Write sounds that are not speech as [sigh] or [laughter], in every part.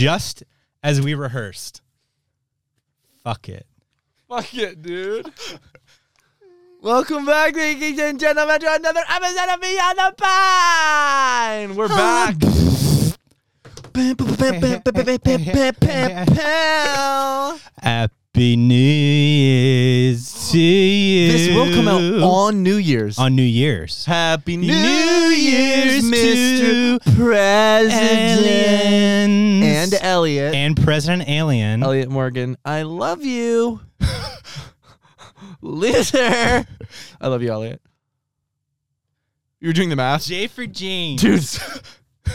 just as we rehearsed. Fuck it. Fuck it, dude. Welcome back, ladies and gentlemen, to another episode of Beyond the Pine. We're back. Happy New Year's to you. This will come out on New Year's. on New Year's. Happy New, New Year's, Year's Mr. President. Aliens. And Elliot. and President Alien. Elliot Morgan, I love you. [laughs] Loser. I love you, Elliot. You were doing the math? J for James. Dude. [laughs]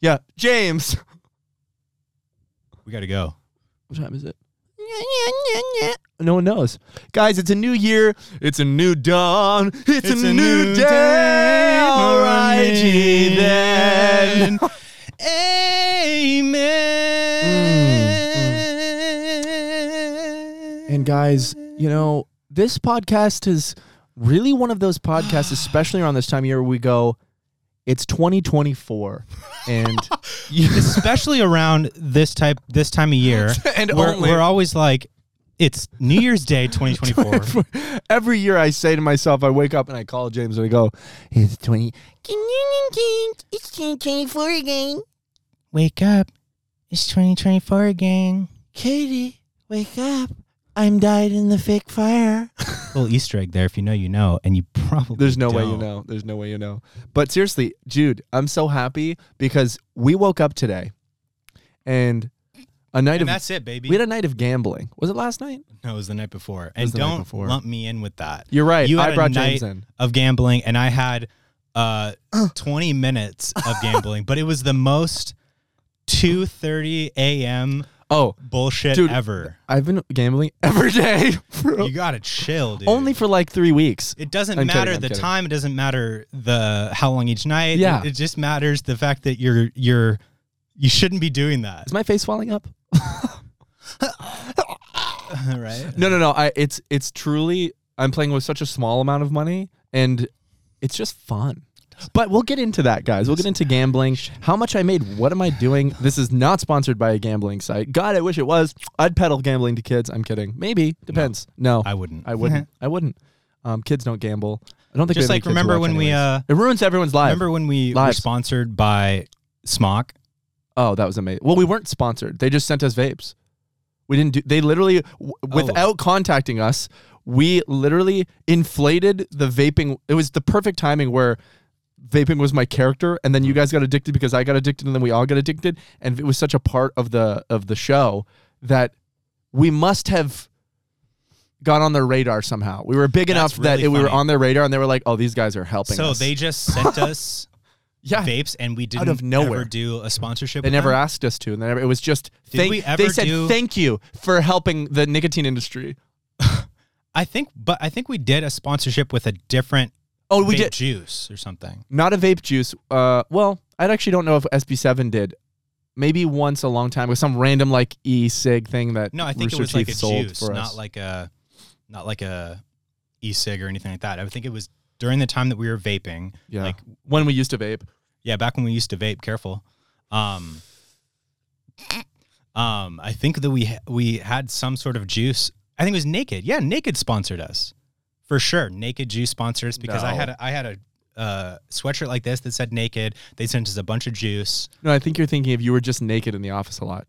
yeah, James. We gotta go. What time is it? No one knows. Guys, it's a new year. It's a new dawn. It's, a, new, day. Alrighty then. Amen. And guys, you know, this podcast is really one of those podcasts, especially around this time of year, where we go, it's 2024. And [laughs] you, [laughs] especially around this type this time of year, [laughs] And we're, only- we're always like, it's New Year's Day 2024. every year I say to myself, I wake up and I call James and I go, it's 20. It's 2024 again. Wake up, it's 2024 again. Katie, wake up. I'm died in the fake fire. [laughs] Little Easter egg there. If you know, you know, and you probably There's no way you don't. know. There's no way you know. But seriously, Jude, I'm so happy because we woke up today and a night And of that's it, baby. we had a night of gambling. Was it last night? no, it was the night before. And the night don't before. lump me in with that. You're right. You I had a brought night James in. of gambling, and I had uh [clears throat] 20 minutes of gambling, but it was the most 2:30 a.m. Oh, bullshit Dude, ever. I've been gambling [laughs] every day. for- You gotta chill, dude. only for like three weeks. It doesn't I'm matter kidding, the kidding. time. It doesn't matter the how long each night. Yeah. It, it just matters the fact that you're you're you shouldn't be doing that. Is my face falling up? [laughs] [laughs] right? No, no, no. I it's it's truly I'm playing with such a small amount of money and it's just fun. But we'll get into that, guys. We'll get into gambling. How much I made. What am I doing? This is not sponsored by a gambling site. God, I wish it was. I'd peddle gambling to kids. I'm kidding. Maybe. Depends. No. I wouldn't. I wouldn't. [laughs] I wouldn't. Um, kids don't gamble. I don't think Just we have any like kids remember watch when we anyways. uh it ruins everyone's life. remember when we were Lives. sponsored by Smok? Oh, that was amazing. Well, we weren't sponsored. They just sent us vapes. We didn't do. They literally, w- Oh. without contacting us, we literally inflated the vaping. It was the perfect timing where vaping was my character, and then you hmm. guys got addicted because I got addicted, and then we all got addicted, and it was such a part of the of the show that we must have got on their radar somehow. We were big That's enough that it, we were funny. on their radar, and they were like, "Oh, these guys are helping So us." they just sent [laughs] us yeah, vapes, and we didn't of nowhere. ever do a sponsorship. They with never them? asked us to, and they never, it was just. Did thank, we they said do- thank you for helping the nicotine industry. [laughs] I think, but I think we did a sponsorship with a different Oh, we vape did juice or something. not a vape juice. Uh, well, I actually don't know if SP7 did. Maybe once a long time with some random like e-cig thing that No, I think Rooster it was like a sold juice, for not us. like a, not like a e-cig or anything like that. I think it was during the time that we were vaping. yeah. Like, when we used to vape. yeah, back when we used to vape. Careful. Um, um, I think that we ha- we had some sort of juice. I think it was Naked. Yeah, Naked sponsored us for sure. Naked Juice sponsors us because I had a, I had a uh, sweatshirt like this that said Naked. They sent us a bunch of juice. No, I think you're thinking if you were just naked in the office a lot.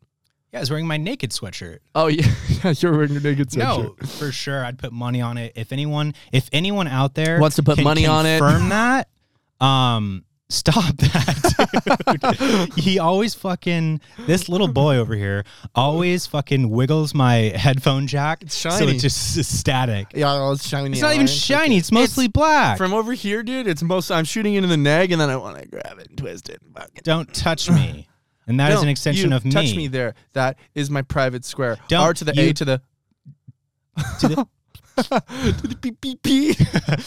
Yeah, I was wearing my Naked sweatshirt. Oh [laughs] yeah, yeah you're wearing your naked sweatshirt. No, for sure. I'd put money on it. If anyone, if anyone out there Wants to put can money on it. confirm [laughs] that, um, stop that. [laughs] dude. he always fucking this little boy over here always fucking wiggles my headphone jack. It's shiny. so it's just is static. Yeah, it's shiny. It's not even shiny. It's mostly black. From over here, dude, it's most. I'm shooting into the neg, and then I want to grab it and twist it. And fucking Don't touch me. [sighs] And that is No, an extension of me. Touch me there. That is my private square. Don't R to the you- A to the. [laughs] To the- [laughs] Beep, beep, beep.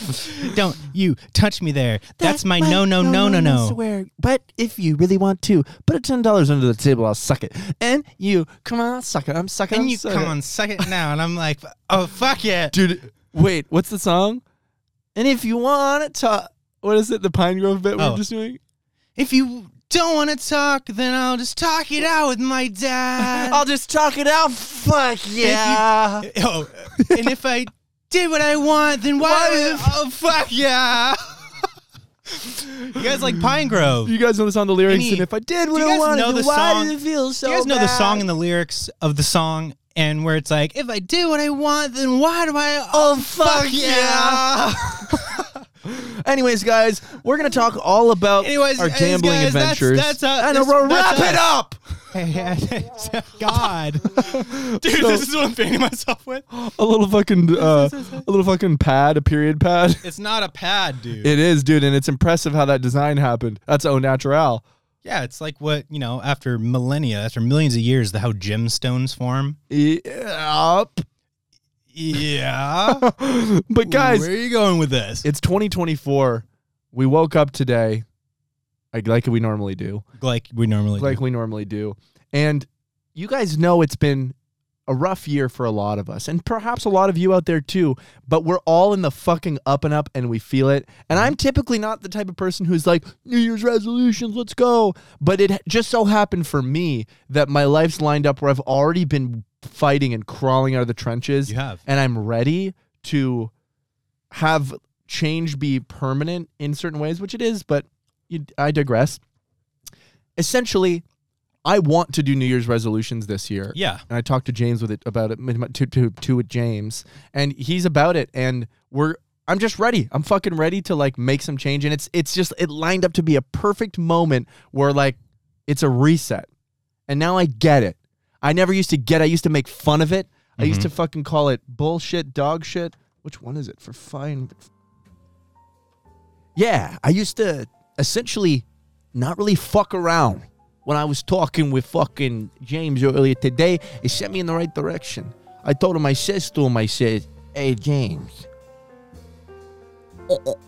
[laughs] Don't you touch me there. That's, my no no no no no. Swear. But if you really want to, put a ten dollars under the table. I'll suck it. And you, come on, suck it. I'm sucking. And I'm you sucking. come on, suck it now. And I'm like, oh fuck it. dude. Wait, what's the song? And if you want to what is it? The Pine Grove bit Oh. we're just doing. If you don't want to talk, then I'll just talk it out with my dad. I'll just talk it out. Fuck yeah. oh, and if I did what I want, then why? Why oh fuck yeah. [laughs] you guys like Pine Grove? You guys know the song, the lyrics, Any- and if I did what do you I guys wanted, know then the why song? did it feel so Do you guys know the song and the lyrics of the song, and where it's like, if I did what I want, then why do I? Oh, oh fuck yeah! [laughs] [laughs] Anyways, guys, we're gonna talk all about Anyways, our gambling guys, that's- adventures. that's, uh, I know, that's- we're that's wrap it up. [laughs] God, [laughs] dude, So- this is what I'm fanning myself with. A little fucking, uh, a little fucking pad, a period pad. It's not a pad, dude. It is, dude, and it's impressive how that design happened. That's au natural. yeah, it's like what you know. After millennia, after millions of years, the how gemstones form. Yep. Yeah, [laughs] but guys, where are you going with this? it's 2024. We woke up today, like, like we normally do. like we normally like do. we normally do. And you guys know it's been a rough year for a lot of us, and perhaps a lot of you out there too. But we're all in the fucking up and up, and we feel it. And I'm typically not the type of person who's like New Year's resolutions, let's go. But it just so happened for me that my life's lined up where I've already been fighting and crawling out of the trenches, You have. and I'm ready to have change be permanent in certain ways, which it is. But you, I digress. Essentially, I want to do New Year's resolutions this year. Yeah. And I talked to James with it about it to to to with James, and he's about it. And we're I'm just ready. I'm fucking ready to like make some change. And it's it's just it lined up to be a perfect moment where like it's a reset. And now I get it. I never used to get. I used to make fun of it. I used to mm-hmm. fucking call it bullshit, dog shit. Which one is it? For fine. Yeah, I used to essentially not really fuck around. When I was talking with fucking James earlier today, it sent me in the right direction. I told him, I says to him, I said, Hey, James,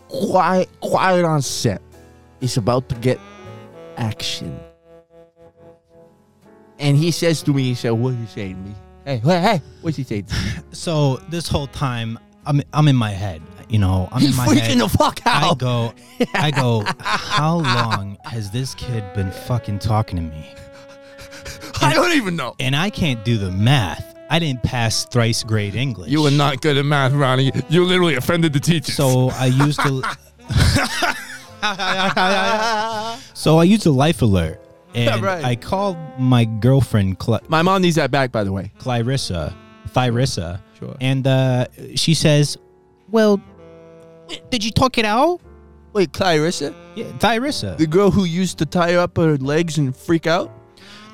quiet, quiet on set. It's about to get action. And he says to me, he said, What you say to me? Hey, hey, hey, what's he say to me? [laughs] So this whole time, I'm I'm in my head. You know, I'm He's in my freaking head. the fuck out. I go, [laughs] I go. How long has this kid been fucking talking to me? I don't even know. And I can't do the math. I didn't pass thrice grade English. You were not good at math, Ronnie. You literally offended the teacher. So I used to. [laughs] so I used a life alert, [laughs] and Right. I called my girlfriend Cl- my mom needs that back, by the way. Clarissa, Thyrissa, Sure. and uh, she says, "Well, did you talk it out?" Wait, Clarissa, Yeah, Thyrissa. the girl who used to tie up her legs and freak out.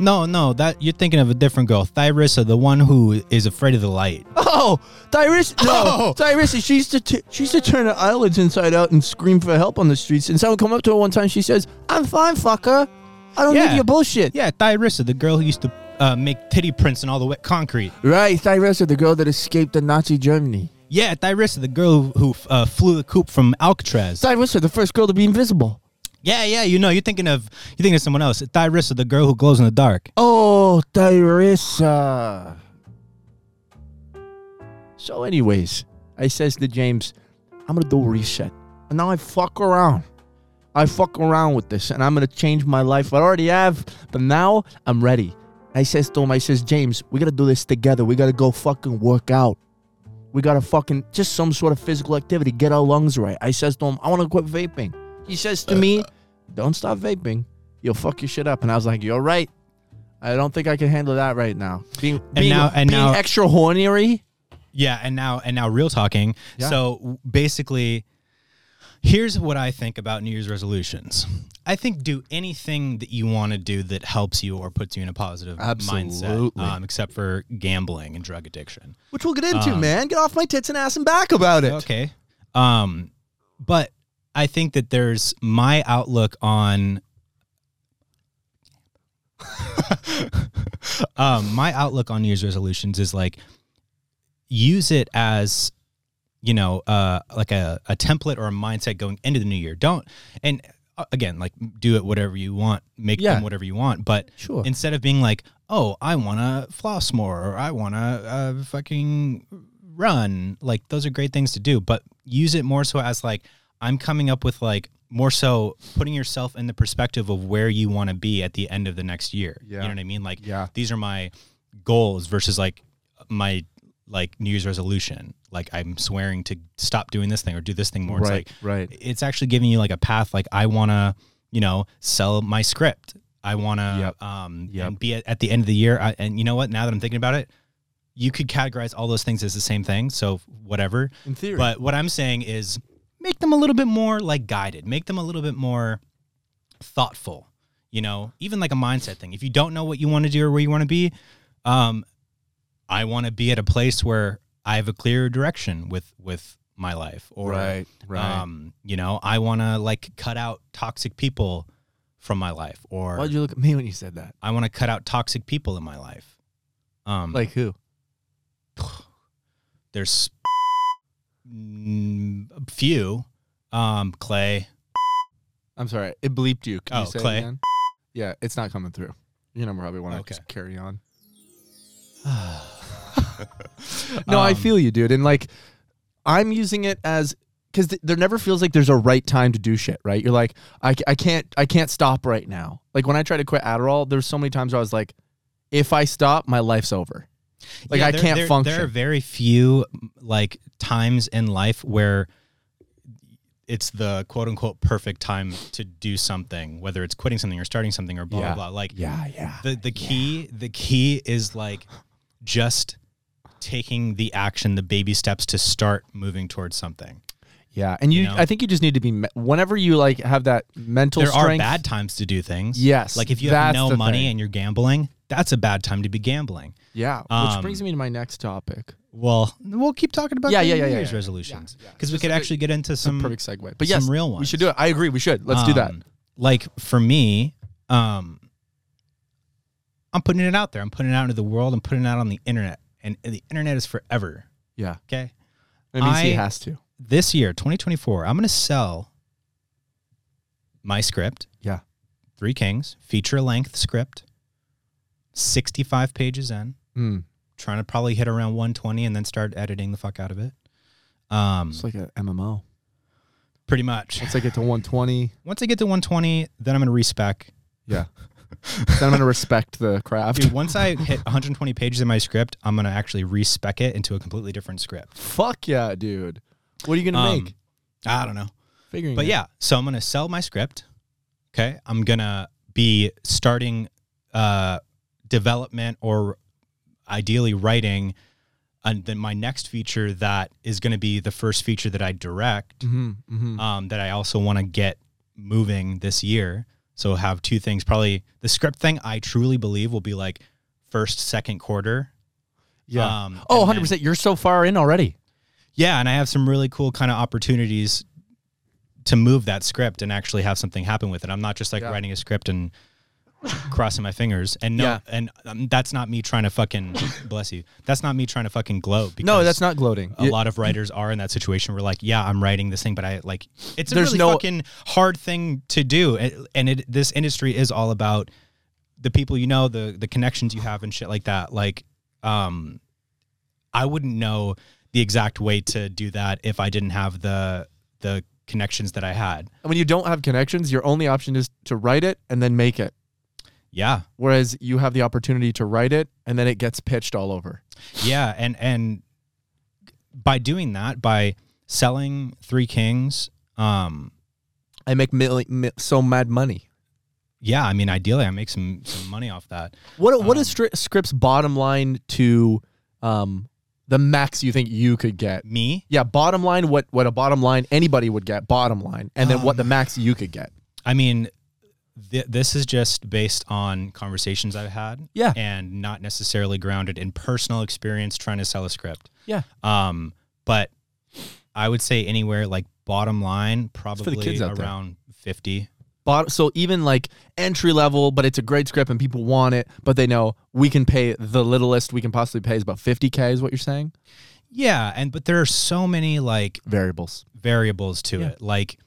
No, no, that you're thinking of a different girl. Thyrissa, the one who is afraid of the light. Oh, Tyrissa! [laughs] No, Oh. Tyrissa. She used to t- she used to turn her eyelids inside out and scream for help on the streets. And someone come up to her one time. She says, "I'm fine, fucker. I don't Yeah. need your bullshit." Yeah, Thyrissa, the girl who used to uh, make titty prints in all the wet concrete. Right, Tyrissa, the girl that escaped the Nazi Germany. Yeah, Thyrissa, the girl who uh, flew the coop from Alcatraz. Tyrissa, the first girl to be invisible. Yeah, yeah, you know, you're thinking of you're thinking of someone else. Thyrissa, the girl who glows in the dark. Oh, Tyrissa. So, anyways, I says to James, I'm gonna do a reset. And now I fuck around. I fuck around with this and I'm gonna change my life. I already have, but now I'm ready. I says to him, I says, James, we gotta do this together. We gotta go fucking work out. We gotta fucking just some sort of physical activity, get our lungs right. I says to him, I wanna quit vaping. He says to me, Don't stop vaping. You'll fuck your shit up. And I was like, You're right. I don't think I can handle that right now. Being, being, now- and being now- extra horny. Yeah, and now and now real talking. Yeah. So basically, here's what I think about New Year's resolutions. I think do anything that you want to do that helps you or puts you in a positive mindset, um, except for gambling and drug addiction. Which we'll get into, Um, man. Get off my tits and ass and back about it. Okay. Um, but I think that there's my outlook on [laughs] um, my outlook on New Year's resolutions is like use it as you know, uh, like a, a template or a mindset going into the new year. Don't and uh, again, like do it whatever you want, make Yeah. them whatever you want. But Sure. instead of being like, oh, I want to floss more or I want to uh, fucking run, like those are great things to do. But use it more so as like I'm coming up with like more so putting yourself in the perspective of where you want to be at the end of the next year. Yeah. You know what I mean? Like Yeah. these are my goals versus like my like New Year's resolution. Like I'm swearing to stop doing this thing or do this thing more. It's right. like right. it's actually giving you like a path. Like I want to, you know, sell my script. I want to Yep. um Yep. and be at, at the end of the year. I, and you know what? Now that I'm thinking about it, you could categorize all those things as the same thing. So whatever. In theory. But what I'm saying is make them a little bit more like guided. Make them a little bit more thoughtful. You know, even like a mindset thing. If you don't know what you want to do or where you want to be, um, I want to be at a place where I have a clear direction with with my life. Or right. Right. um, you know, I want to like cut out toxic people from my life, or Why'd you look at me when you said that? I want to cut out toxic people in my life. Um, Like who? [sighs] there's mm, a few. Um, Clay. I'm sorry. It bleeped you. Can Oh, you say Clay. it again? Yeah, it's not coming through. You know, probably want to Okay. just carry on. [sighs] [sighs] No, I Um, feel you, dude. And like, I'm using it as because th- there never feels like there's a right time to do shit, right? You're like, I, I can't, I can't stop right now. Like when I tried to quit Adderall, there's so many times where I was like, if I stop, my life's over. Like Yeah, I there- can't there, function. There are very few like times in life where it's the quote unquote perfect time to do something, whether it's quitting something or starting something or blah Yeah. blah blah. Like yeah, yeah. the the key the key is like just taking the action, the baby steps to start moving towards something. Yeah, and you, You know? I think you just need to be me- whenever you like have that mental there strength. are bad times to do things. Yes, Like if you have no money thing. and you're gambling, that's a bad time to be gambling. Yeah, which Um, brings me to my next topic. Well, we'll keep talking about Yeah, the yeah, New yeah, yeah, Year's yeah. resolutions Yeah, yeah. because we could actually get into some Perfect segue. But some yes, real we should do it. I agree. We should. Let's do that. Um, Like for me, um, I'm putting it out there. I'm putting it out into the world. I'm putting it out on the internet, and the internet is forever. Yeah, Okay. that means he has to. This year, 2024, I'm going to sell my script. Yeah. Three Kings feature length script, 65 pages in. Mm. Trying to probably hit around 120 and then start editing the fuck out of it. Um, It's like an MMO. pretty much. Once I get to 120, Once I get to 120, then I'm going to respec. yeah. Then I'm gonna respect the craft. Dude, once I hit 120 pages in my script, I'm gonna actually respec it into a completely different script. Fuck yeah, dude. What are you gonna Um, make? I don't know, Figuring. but it. yeah. So I'm gonna sell my script. Okay, I'm gonna be starting uh, development or ideally writing, and then my next feature that is gonna be the first feature that I direct. Mm-hmm, mm-hmm. um, that I also want to get moving this year. So have two things. Probably the script thing. I truly believe will be like first, second quarter. yeah. Um, oh, and 100 then- percent. You're so far in already. Yeah, and I have some really cool kind of opportunities to move that script and actually have something happen with it. I'm not just like Yeah. writing a script and crossing my fingers. And no, Yeah. and um, that's not me trying to fucking [laughs] bless you. That's not me trying to fucking gloat. Because No, that's not gloating. a You- lot of writers are in that situation where like yeah i'm writing this thing but i like it's a There's really no- fucking hard thing to do and, and it this industry is all about the people you know the the connections you have and shit like that like um i wouldn't know the exact way to do that if i didn't have the the connections that i had and when you don't have connections, your only option is to write it and then make it. Yeah Whereas you have the opportunity to write it and then it gets pitched all over. yeah and and by doing that by selling three kings um I make mil- mi- so mad money. yeah i mean ideally i make some some money off that What what is Um, stri- Script's bottom line to um the max you think you could get? me Yeah, bottom line what what a bottom line anybody would get, bottom line, and then what Um, the max you could get. I mean, th- this is just based on conversations I've had. Yeah. And not necessarily grounded in personal experience trying to sell a script. Yeah. Um, but I would say anywhere like bottom line, for the probably kids out there. around 50. Bot- so even like entry level, but it's a great script and people want it, but they know we can pay the littlest we can possibly pay is about 50k is what you're saying? Yeah, and but there are so many like variables. variables to Yeah. it. Like,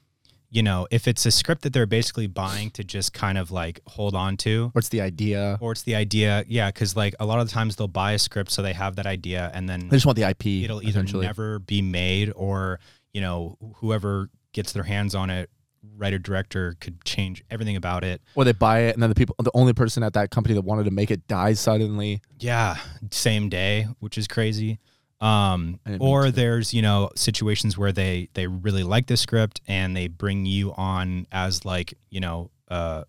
you know, if it's a script that they're basically buying to just kind of like hold on to, What's the idea? or it's the idea, yeah, because like a lot of the times they'll buy a script so they have that idea and then They just want the IP. it'll either never be made or you know whoever gets their hands on it writer director could change everything about it or they buy it, and then the people, the only person at that company that wanted to make it dies suddenly. yeah same day which is crazy um I didn't mean or there's you know situations where they they really like the script and they bring you on as like you know uh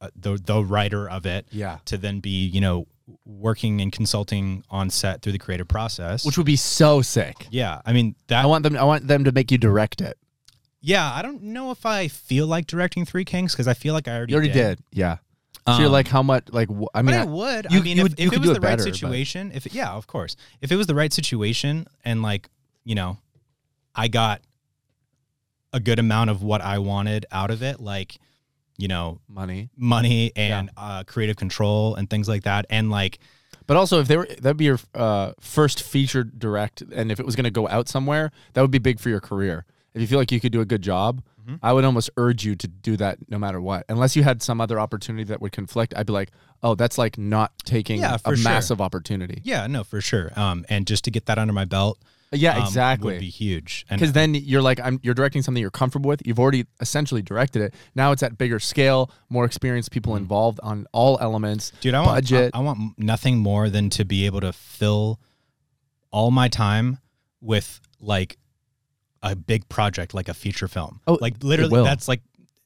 uh, the the writer of it Yeah. to then be you know working and consulting on set through the creative process Which would be so sick. yeah i mean that I want them. I want them to make you direct it. Yeah, I don't know if I feel like directing Three Kings because I feel like I already You already did. did. Yeah. So you're Um, like, how much? Like, wh- I mean, but I would. you- I mean, you if, you if it was it the right better, but- situation, if it, yeah, of course, if it was the right situation and like you know, I got a good amount of what I wanted out of it, like you know, money. money and uh, creative control and things like that, and like But also, if they were that'd be your uh, first feature direct, and if it was going to go out somewhere, that would be big for your career. If you feel like you could do a good job, Mhm. I would almost urge you to do that no matter what. Unless you had some other opportunity that would conflict, I'd be like, oh, that's like not taking Yeah, a sure. massive opportunity. yeah, no, for sure. Um, and just to get that under my belt, Yeah, um, exactly. would be huge. Because then you're like I'm you're directing something you're comfortable with. You've already essentially directed it. Now it's at bigger scale, more experienced people involved on all elements. Dude, I want budget. I, I want nothing more than to be able to fill all my time with like a big project, like a feature film. Oh, like literally, that's like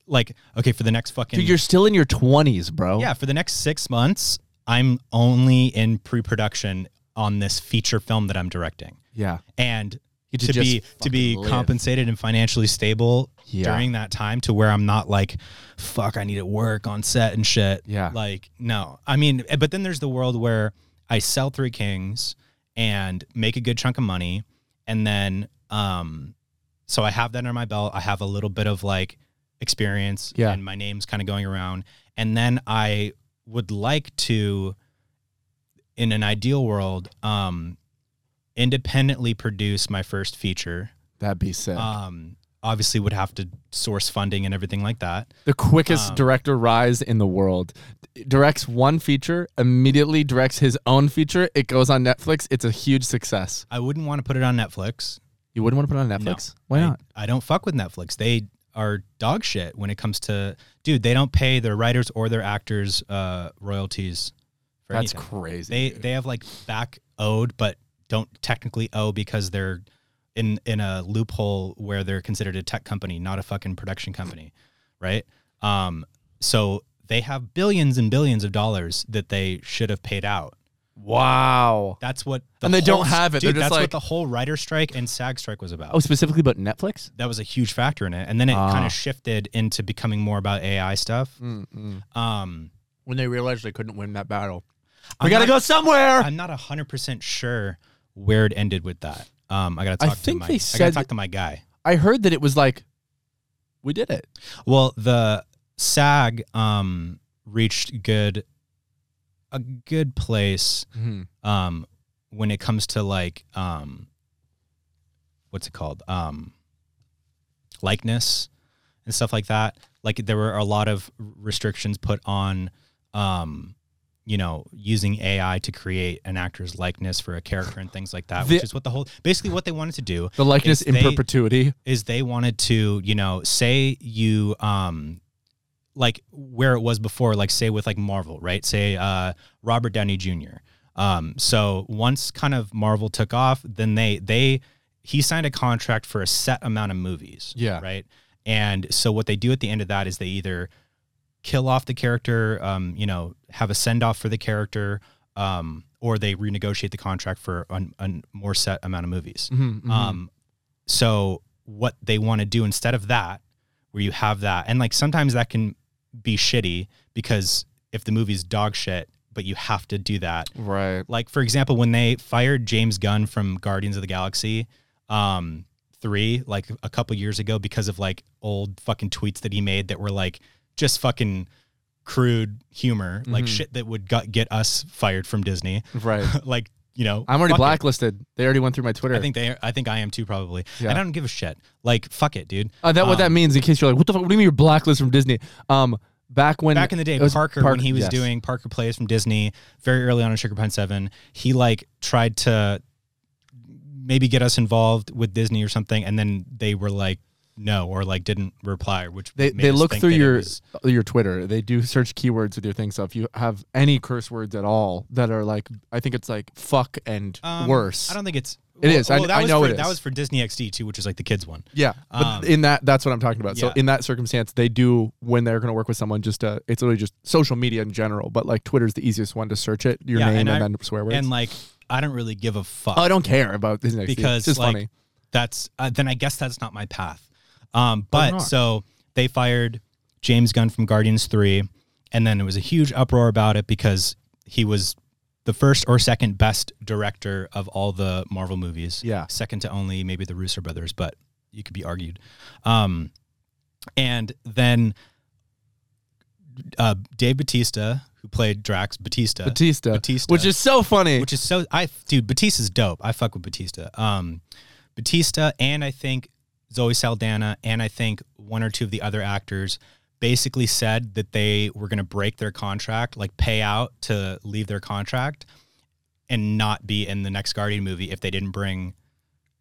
like okay for the next fucking Dude, you're still in your 20s, bro. yeah for the next six months. I'm only in pre-production on this feature film that I'm directing, yeah. and to just be to be live. compensated and financially stable Yeah. during that time to where I'm not like, fuck, I need to work on set and shit. Yeah. Like, no. I mean, but then there's the world where I sell Three Kings and make a good chunk of money. And then, um, so I have that under my belt. I have a little bit of like experience Yeah. and my name's kind of going around. And then I would like to, in an ideal world, um, independently produce my first feature. That'd be sick. Um, obviously would have to source funding and everything like that. the quickest um, director rise in the world. Directs one feature, immediately directs his own feature. It goes on Netflix. It's a huge success. I wouldn't want to put it on Netflix. You wouldn't want to put it on No. Netflix? Why I- not? I, don't fuck with Netflix. They are dog shit when it comes to dude. They don't pay their writers or their actors uh, royalties. For That's anything. crazy. They dude. they have like back owed, but don't technically owe because they're in in a loophole where they're considered a tech company, not a fucking production company, right? Um, so they have billions and billions of dollars that they should have paid out. Wow. That's what, the And they don't have it. They're Dude, just that's like- what the whole writer strike and SAG strike was about. Oh, specifically about Netflix? that was a huge factor in it, and then it Ah. kind of shifted into becoming more about AI stuff. Mm-mm. Um, When they realized they couldn't win that battle. I'm We got to not- go somewhere. I'm not hundred percent sure where it ended with that. Um, I gotta I talk think to my. they I said gotta talk to my guy. I heard that it was like, we did it. Well, the SAG um reached good, a good place Mm-hmm. um when it comes to like um what's it called um likeness and stuff like that like there were a lot of restrictions put on um you know using ai to create an actor's likeness for a character and things like that The- which is what the whole basically what they wanted to do The likeness in they- perpetuity. is they wanted to, you know, say you um like where it was before, like say with like Marvel, right? Say uh Robert Downey Jr. Um so once kind of Marvel took off, then they they he signed a contract for a set amount of movies. Yeah. Right. And so what they do at the end of that is they either kill off the character, um, you know, have a send off for the character, um, or they renegotiate the contract for a, more set amount of movies. Mhm, mhm. Um, so what they want to do instead of that, where you have that, and like sometimes that can be shitty because if the movie's dog shit, but you have to do that. right. Like for example, when they fired James Gunn from Guardians of the Galaxy, um, three, like a couple years ago, because of like old fucking tweets that he made that were like just fucking crude humor, like Mhm. shit that would get us fired from Disney Right. [laughs] like you know, I'm already fuck it. blacklisted. They already went through my Twitter. I think they. I think I am too. Probably. Yeah. I don't give a shit. Like fuck it, dude. Uh, that what that Um, means in case you're like, what the fuck? What do you mean you're blacklisted from Disney? Um, back when back in the day, Parker, when he was yes. doing Parker Plays from Disney, very early on in Sugar Pine Seven, he like tried to maybe get us involved with Disney or something, and then they were like, no, or like didn't reply, which they they look through your was- your Twitter. They do search keywords with your thing. So if you have any curse words at all that are like, I think it's like fuck and um, worse. I don't think it's. It is. I- Well, that I was know for, it That is. was for Disney XD too, which is like the kids one. Yeah, but Um, in that, that's what I'm talking about. So in that circumstance, they do when they're going to work with someone. Just uh, it's literally just social media in general. But like Twitter's the easiest one to search it, your Yeah, name and and, I- then swear words. And like, I don't really give a fuck. oh, I don't care about Disney XD. because it's like funny. that's uh, then I guess that's not my path. Um, but so they fired James Gunn from Guardians Three, and then it was a huge uproar about it because he was the first or second best director of all the Marvel movies. Yeah. second to only maybe the Russo brothers, but you could be argued. Um, and then uh, Dave Batista, who played Drax Batista, Batista, Batista. which is so funny. which is so I dude Batista's dope. I fuck with Batista. Um, Batista and I think Zoe Saldana and I think one or two of the other actors basically said that they were going to break their contract, like pay out to leave their contract and not be in the next Guardian movie if they didn't bring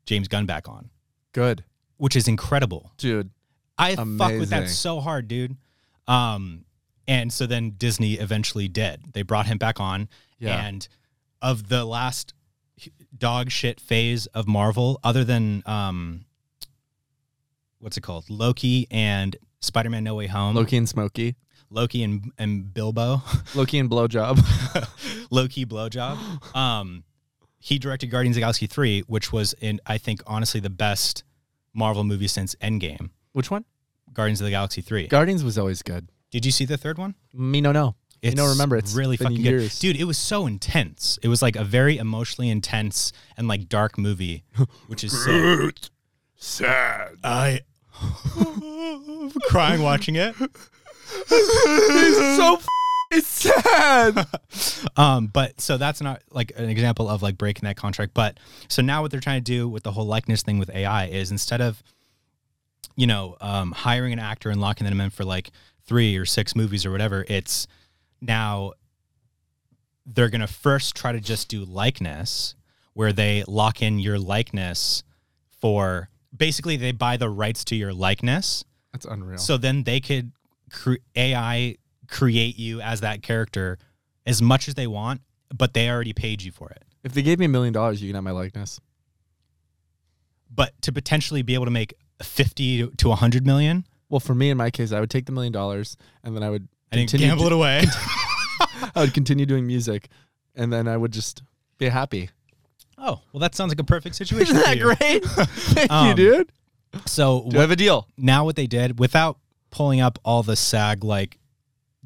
James Gunn back on, Good, which is incredible. dude. I fuck with that so hard, dude. Um, and so then Disney eventually did. They brought him back on, Yeah. and of the last dog shit phase of Marvel, other than um, what's it called, Loki and Spider-Man: No Way Home, Loki and Smokey, Loki and and Bilbo, [laughs] Loki and blowjob. [laughs] Loki blowjob. Um, he directed Guardians of the Galaxy three, which was in I think honestly the best Marvel movie since Endgame. Which one? Guardians of the Galaxy three. Guardians was always good. Did you see the third one? Me no no. I don't remember. It's really been fucking years. good, dude. It was so intense. It was like a very emotionally intense and like dark movie, which is sick. Sad. I [laughs] crying watching it. It's so f- it's sad. [laughs] Um, but so that's not like an example of like breaking that contract. But so now what they're trying to do with the whole likeness thing with AI is instead of, you know, um, hiring an actor and locking them in for like three or six movies or whatever, it's now they're gonna first try to just do likeness, where they lock in your likeness for basically they buy the rights to your likeness. That's unreal. So then they could cre- AI create you as that character as much as they want, but they already paid you for it. if they gave me a million dollars, you can have my likeness. But to potentially be able to make 50 to 100 million, Well, for me in my case, I would take the million dollars and then I would continue. gamble it away. [laughs] I would continue doing music, and then I would just be happy. Oh, well, that sounds like a perfect [laughs] situation. Isn't for that you. great? [laughs] Thank Um, you, dude. So Do I have a deal? now what they did without pulling up all the SAG like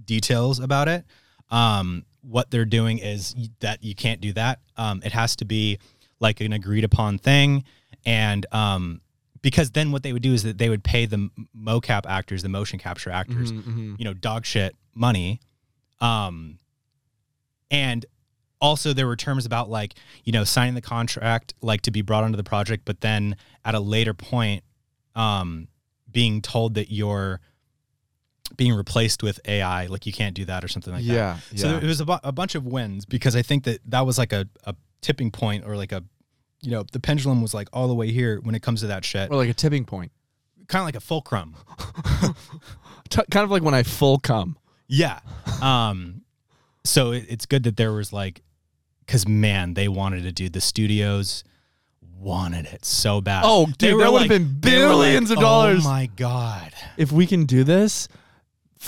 details about it, um, what they're doing is y- that you can't do that. Um, it has to be like an agreed upon thing, and um, because then what they would do is that they would pay the m- mocap actors, the motion capture actors, Mhm, mhm. you know, dog shit money. Um, and also there were terms about like, you know, signing the contract, like to be brought onto the project, but then at a later point, um, being told that you're being replaced with AI, like you can't do that or something like that. yeah, So yeah. it was a, bu- a bunch of wins because I think that that was like a, a tipping point or like a, you know, the pendulum was like all the way here when it comes to that shit. or like a tipping point. kind of like a fulcrum. [laughs] T- kind of like when I full come. Yeah. Um, so it, it's good that there was like, because man, they wanted to do the studios wanted it so bad. Oh, dude, were that would've been billions like, of dollars. Oh my god. If we can do this,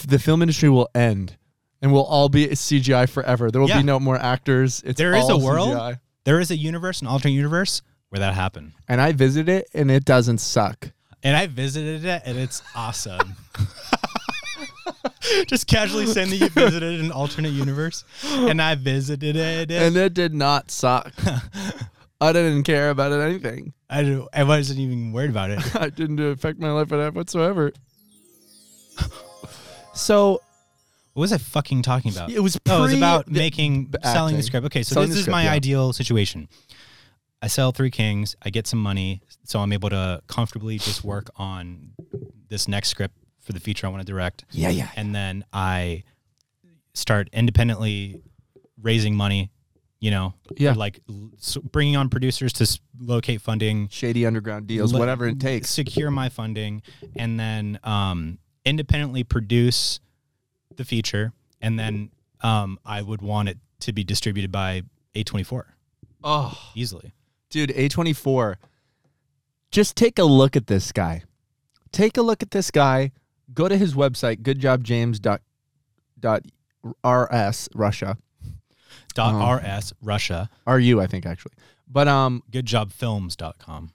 the film industry will end, and we'll all be CGI forever. There will Yeah. be no more actors. It's There is a world- CGI. There is a universe, an alternate universe where that happened, and I visited it, and it doesn't suck. and I visited it, and it's awesome. [laughs] [laughs] Just casually saying that you visited an alternate universe, and I visited it. and it did not suck. [laughs] I didn't care about it anything. I don't, I wasn't even worried about it. [laughs] it didn't affect my life at all whatsoever. So, What was I fucking talking about? It was Oh, it was about making the selling the script. Okay, so Selling this is script, my yeah. ideal situation. I sell Three Kings. I get some money, so I'm able to comfortably just work on this next script for the feature I want to direct, Yeah, yeah. and then I start independently raising money. You know, Yeah. like l- s bringing on producers to s- locate funding, Shady underground deals, le- whatever it takes. secure my funding, and then um, independently produce the feature, and then um, I would want it to be distributed by A24 Oh, easily. dude, A24. Just take a look at this guy. Take a look at this guy. Go to his website, goodjobjames dot dot rs Russia. Dot Oh. rs Russia. RU, I think actually. But um Goodjobfilms.com.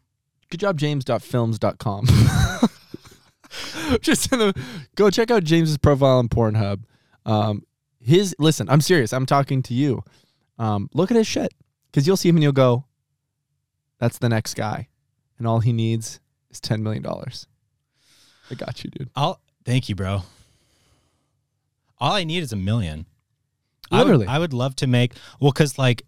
goodjobjames.films.com. [laughs] Just in the, go check out James's profile on Pornhub. Um, his listen, I'm serious. I'm talking to you. Um, look at his shit because you'll see him and you'll go, "That's the next guy," and all he needs is ten million dollars. I got you, dude. I'll thank you, bro. All I need is a million. I would- Literally. I would, love to make well, cause like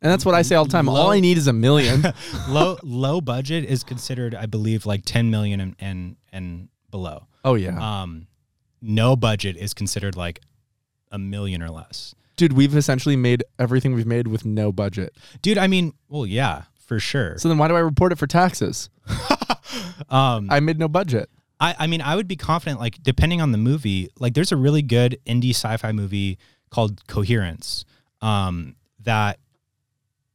And that's what I say all the time. all I need is a million. [laughs] low low budget is considered, I believe, like ten million and and, and below. oh yeah, Um, no budget is considered like a million or less. dude. We've essentially made everything we've made with no budget. Dude, I mean, well, yeah, for sure. So then, why do I report it for taxes? [laughs] um, I made no budget. I, I mean, I would be confident, like, depending on the movie, like, there's a really good indie sci fi movie called Coherence um, that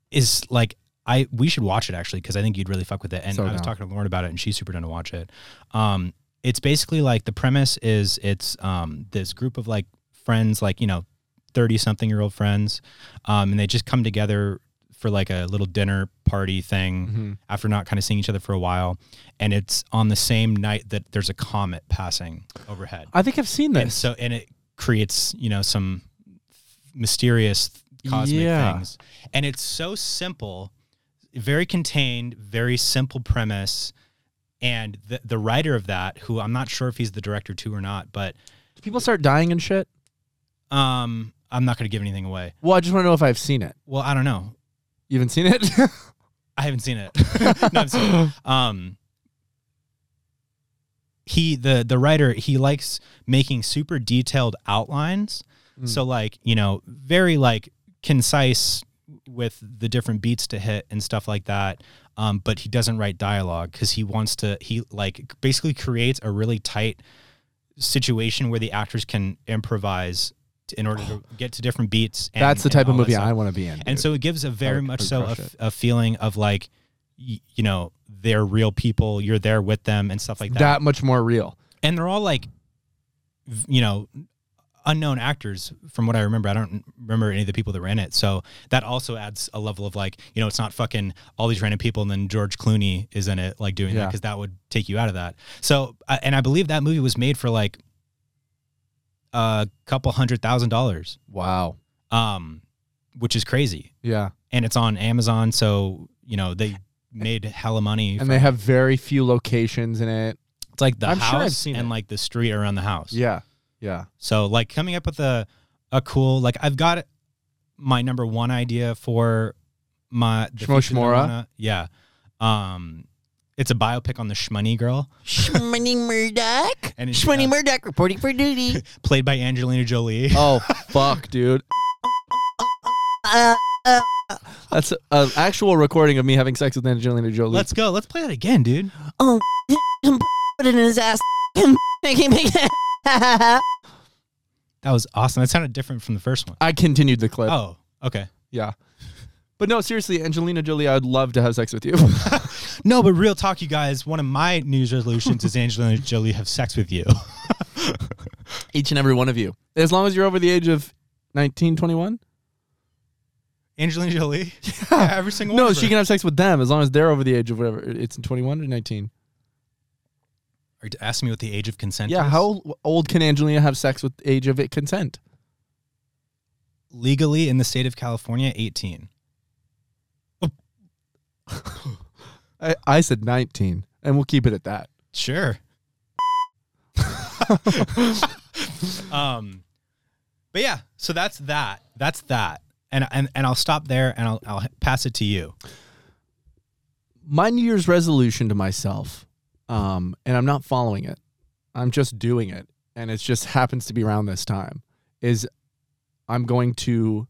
is like, I we should watch it actually because I think you'd really fuck with it. And So I was down. talking to Lauren about it, and she's super down to watch it. Um, it's basically like the premise is it's um, this group of like friends, like you know, thirty something year old friends, um, and they just come together for like a little dinner party thing Mm-hmm. after not kind of seeing each other for a while, and it's on the same night that there's a comet passing overhead, I think I've seen and this. so and it creates you know some mysterious cosmic Yeah. things, and it's so simple, very contained, very simple premise. And the the writer of that, who I'm not sure if he's the director too or not, but people start dying and shit? um, I'm not going to give anything away. Well, I just want to know if I've seen it. Well, I don't know. You haven't seen it? [laughs] I haven't seen it. [laughs] [laughs] no, I've seen it. Um, he the the writer he likes making super detailed outlines. Mm. So like you know very like concise with the different beats to hit and stuff like that. Um, but he doesn't write dialogue because he wants to. He like basically creates a really tight situation where the actors can improvise to, in order to [sighs] get to different beats. And, That's the type of movie I want to be in. and so it gives a very much so a, crush f- it. a feeling of like y- you know they're real people you're there with them and stuff like that, that much more real. and they're all like v- you know unknown actors from what i remember i don't remember any of the people that were in it so that also adds a level of like you know it's not fucking all these random people and then george clooney is in it like doing that Yeah. because that would take you out of that so I- and i believe that movie was made for like a couple hundred thousand dollars Wow. um which is crazy Yeah. and it's on Amazon, so you know they made hella money. And they have very few locations in it. it's like the I'm sure house seen and it. like the street around the house. Yeah. Yeah. So like coming up with a a cool like I've got my number one idea for my the Shmo Shmora? Yeah, um, it's a biopic on the Shmoney girl, Shmoney Murdoch. [laughs] and it's Shmoney uh, Murdoch reporting for duty. [laughs] played by Angelina Jolie. [laughs] Oh fuck, dude. Uh, uh, That's an actual recording of me having sex with Angelina Jolie. Let's go. Let's play that again, dude. oh, put it in his ass. Make him that. That was awesome. That sounded different from the first one. I continued the clip. Oh, okay. Yeah. But no, seriously, Angelina Jolie, I would love to have sex with you. [laughs] No, but real talk, you guys. One of my New Year's resolutions is Angelina Jolie have sex with you. [laughs] Each and every one of you. As long as you're over the age of 19, 21? Angelina Jolie. [laughs] Yeah, every single one. No, she can have sex with them as long as they're over the age of whatever. It's 21 or 19. Are you asking me what the age of consent Yeah, is? how old can Angelina have sex with age of it consent? legally in the state of California, 18. I, I said 19, and we'll keep it at that. Sure. [laughs] um, But yeah, so that's that. That's that. And and and I'll stop there and I'll I'll pass it to you. my New Year's resolution to myself, um, and I'm not following it. I'm just doing it, and it just happens to be around this time. Is I'm going to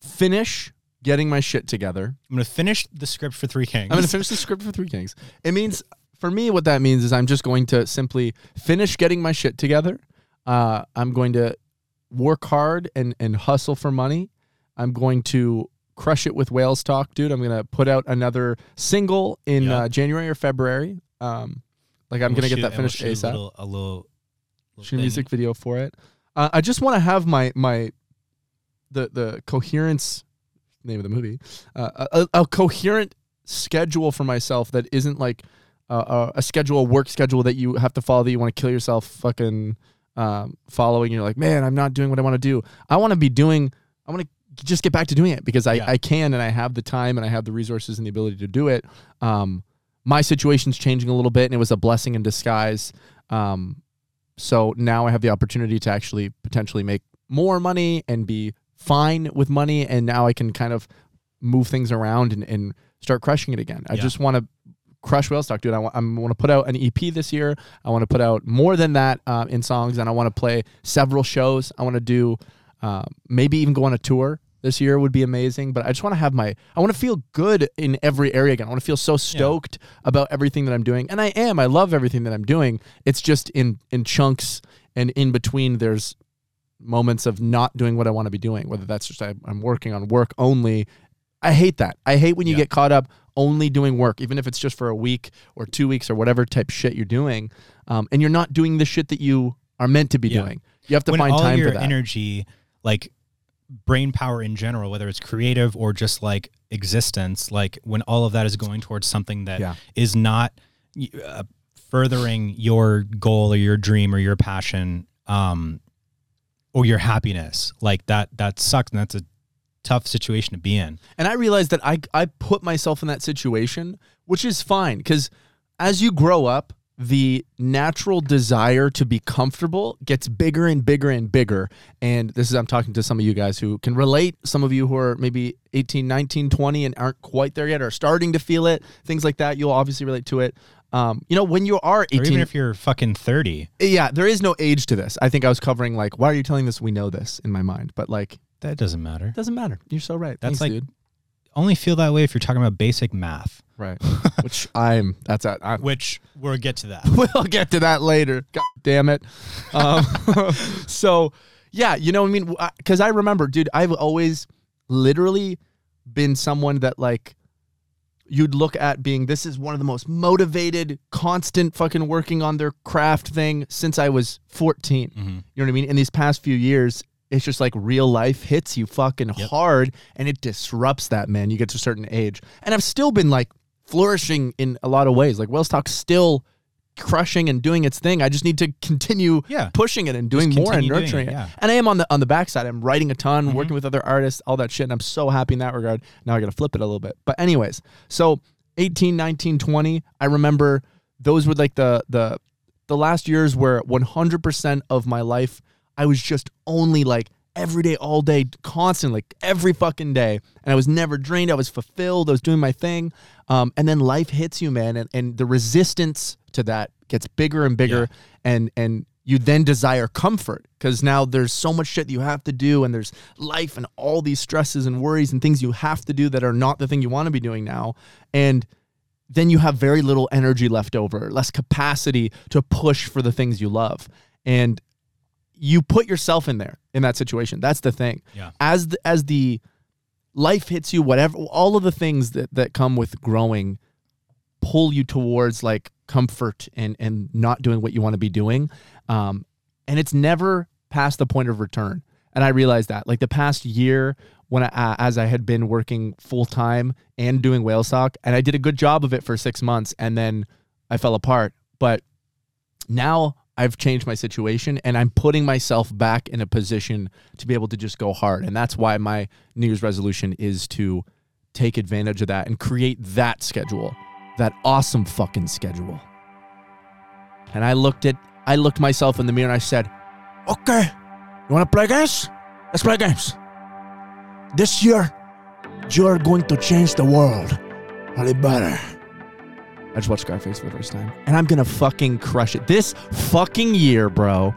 finish getting my shit together. I'm gonna finish the script for Three Kings. I'm going to finish the script for Three Kings. It means for me, what that means is I'm just going to simply finish getting my shit together. Uh, I'm going to work hard and and hustle for money. I'm going to crush it with Whales Talk, dude. I'm gonna put out another single in Yeah. uh, January or February. Um, like I'm we'll gonna get that and we'll finished shoot A ASAP. little, a little, little Shoot a music video for it. Uh, I just want to have my my the the coherence name of the movie uh, a, a coherent schedule for myself that isn't like uh, a, a schedule a work schedule that you have to follow that you want to kill yourself fucking um, following. You're like man i'm not doing what i want to do. I want to be doing i want to just get back to doing it because I, Yeah. I can and i have the time and i have the resources and the ability to do it. Um, my situation's changing a little bit and it was a blessing in disguise. Um, so now I have the opportunity to actually potentially make more money and be fine with money. And now I can kind of move things around and, and start crushing it again. I Yeah. just want to crush whale stock, dude. I want, I want to put out an EP this year. I want to put out more than that uh, in songs, and I want to play several shows. I want to do uh, maybe even go on a tour this year would be amazing. But I just want to have my, I want to feel good in every area again. I want to feel so stoked about everything that I'm doing, and I am. I love everything that I'm doing. It's just in in chunks and in between. There's moments of not doing what I want to be doing. Whether that's just I, I'm working on work only. I hate that. I hate when you Yeah. get caught up only doing work, even if it's just for a week or two weeks or whatever type shit you're doing, um, and you're not doing the shit that you are meant to be Yeah. doing. You have to when find all time your for that. energy, like brain power in general, whether it's creative or just like existence, like when all of that is going towards something that is Yeah. not uh, furthering your goal or your dream or your passion, um, or your happiness, like that, that sucks, and that's a tough situation to be in. And I realized that I I put myself in that situation, which is fine because as you grow up, the natural desire to be comfortable gets bigger and bigger and bigger. And this is I'm talking to some of you guys who can relate, some of you who are maybe 18, 19, 20 and aren't quite there yet or starting to feel it, things like that. You'll obviously relate to it. Um, you know, when you are Or 18, even if you're fucking thirty, yeah, there is no age to this. I think I was covering like, why are you telling this? We know this in my mind, but like, that doesn't matter. doesn't matter. You're so right. That's Thanks, like- dude. Only feel that way if you're talking about basic math, Right. [laughs] Which I'm, that's at, I'm, which we'll get to that. [laughs] we'll get to that later. God damn it. Um, [laughs] so, yeah, you know what I mean? Because I remember, dude, I've always literally been someone that, like, you'd look at being this is one of the most motivated, constant fucking working on their craft thing since I was 14. Mhm. You know what I mean? In these past few years, it's just like real life hits you fucking Yep. hard and it disrupts that, man. You get to a certain age. And I've still been like flourishing in a lot of ways. Like Wells Talk's still crushing and doing its thing. I just need to continue Yeah. pushing it and doing more and nurturing it, it. yeah. And I am on the on the backside. I'm writing a ton, Mhm. working with other artists, all that shit. And I'm so happy in that regard. Now I gotta flip it a little bit. But anyways, so 18, 19, 20, I remember those were like the the the last years where 100% of my life I was just only like every day, all day, constantly, like every fucking day. And I was never drained. I was fulfilled. I was doing my thing. Um, and then life hits you, man. And, and the resistance to that gets bigger and bigger. And, and you then desire comfort because now there's so much shit that you have to do. And there's life and all these stresses and worries and things you have to do that are not the thing you want to be doing now. And then you have very little energy left over, less capacity to push for the things you love. And you put yourself in there in that situation. That's the thing. Yeah. As the, as the life hits you, whatever, all of the things that, that come with growing pull you towards like comfort and, and not doing what you want to be doing. Um, and it's never past the point of return. And I realized that like the past year when I, uh, as I had been working full time and doing whale sock and I did a good job of it for six months and then I fell apart. But now I've changed my situation and I'm putting myself back in a position to be able to just go hard. And that's why my New Year's resolution is to take advantage of that and create that schedule, that awesome fucking schedule. And I looked at, I looked myself in the mirror and I said, okay, you want to play games? Let's play games. This year, you're going to change the world a little better. I just watched Scarface for the first time, and I'm gonna fucking crush it. This fucking year, bro,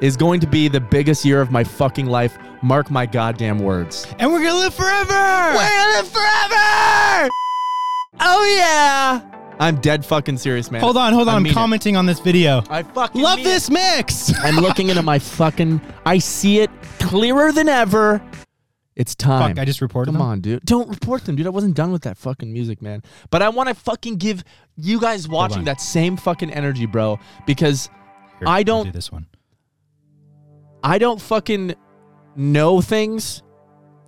is going to be the biggest year of my fucking life. Mark my goddamn words. And we're gonna live forever. We're gonna live forever. Oh yeah. I'm dead fucking serious, man. Hold on, hold on. I'm mean it. commenting on this video. I fucking Love mean it. this mix. I'm looking into my fucking. I see it clearer than ever. It's time. Fuck, I just reported Come them. on, dude. Don't report them, dude. I wasn't done with that fucking music, man. But I want to fucking give you guys watching on. that same fucking energy, bro, because Here, I don't- do this one. I don't fucking know things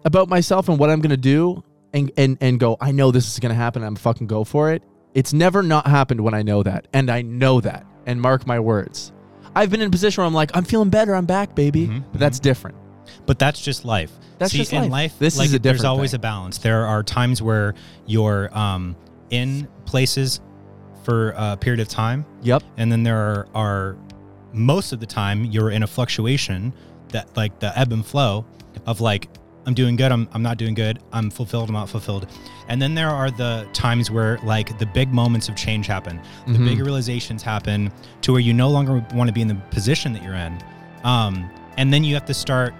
about myself and what I'm gonna do and and and go, I know this is gonna happen, I'm fucking go for it. It's never not happened when I know that. And I know that. And mark my words. I've been in a position where I'm like, I'm feeling better, I'm back, baby. Mhm, But that's different. But that's just life. That's See, just in life. life. This like, is a There's always thing. a balance. There are times where you're um, in places for a period of time, Yep. and then there are, are most of the time you're in a fluctuation that like the ebb and flow of like I'm doing good, I'm, I'm not doing good, I'm fulfilled, I'm not fulfilled. And then there are the times where like the big moments of change happen, the Mhm. big realizations happen to where you no longer want to be in the position that you're in. Um, and then you have to start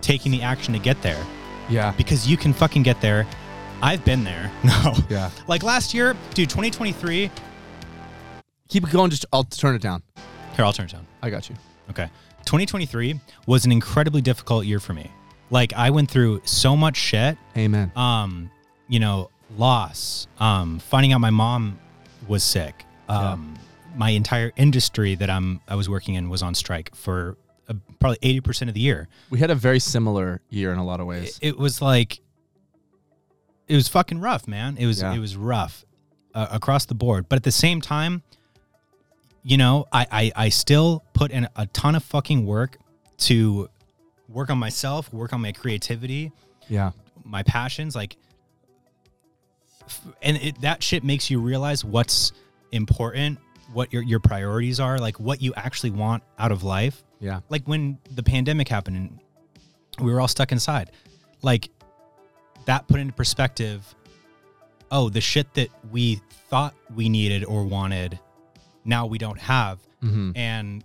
taking the action to get there Yeah. because you can fucking get there. I've been there. [laughs] No. Yeah. Like last year, dude, 2023. Keep it going, just I'll turn it down. Here, I'll turn it down. I got you. Okay. 2023 was an incredibly difficult year for me. Like I went through so much shit. Amen. Um, you know, loss, um, finding out my mom was sick. Um, my entire industry that I'm I was working in was on strike for probably 80% of the year. We had a very similar year in a lot of ways. it, it was like it was fucking rough man it was Yeah. it was rough uh, across the board but at the same time you know I, I i still put in a ton of fucking work to work on myself work on my creativity yeah. my passions like f- and it, that shit makes you realize what's important what your, your priorities are like what you actually want out of life Yeah. like when the pandemic happened and we were all stuck inside like that put into perspective oh the shit that we thought we needed or wanted now we don't have Mm-hmm. and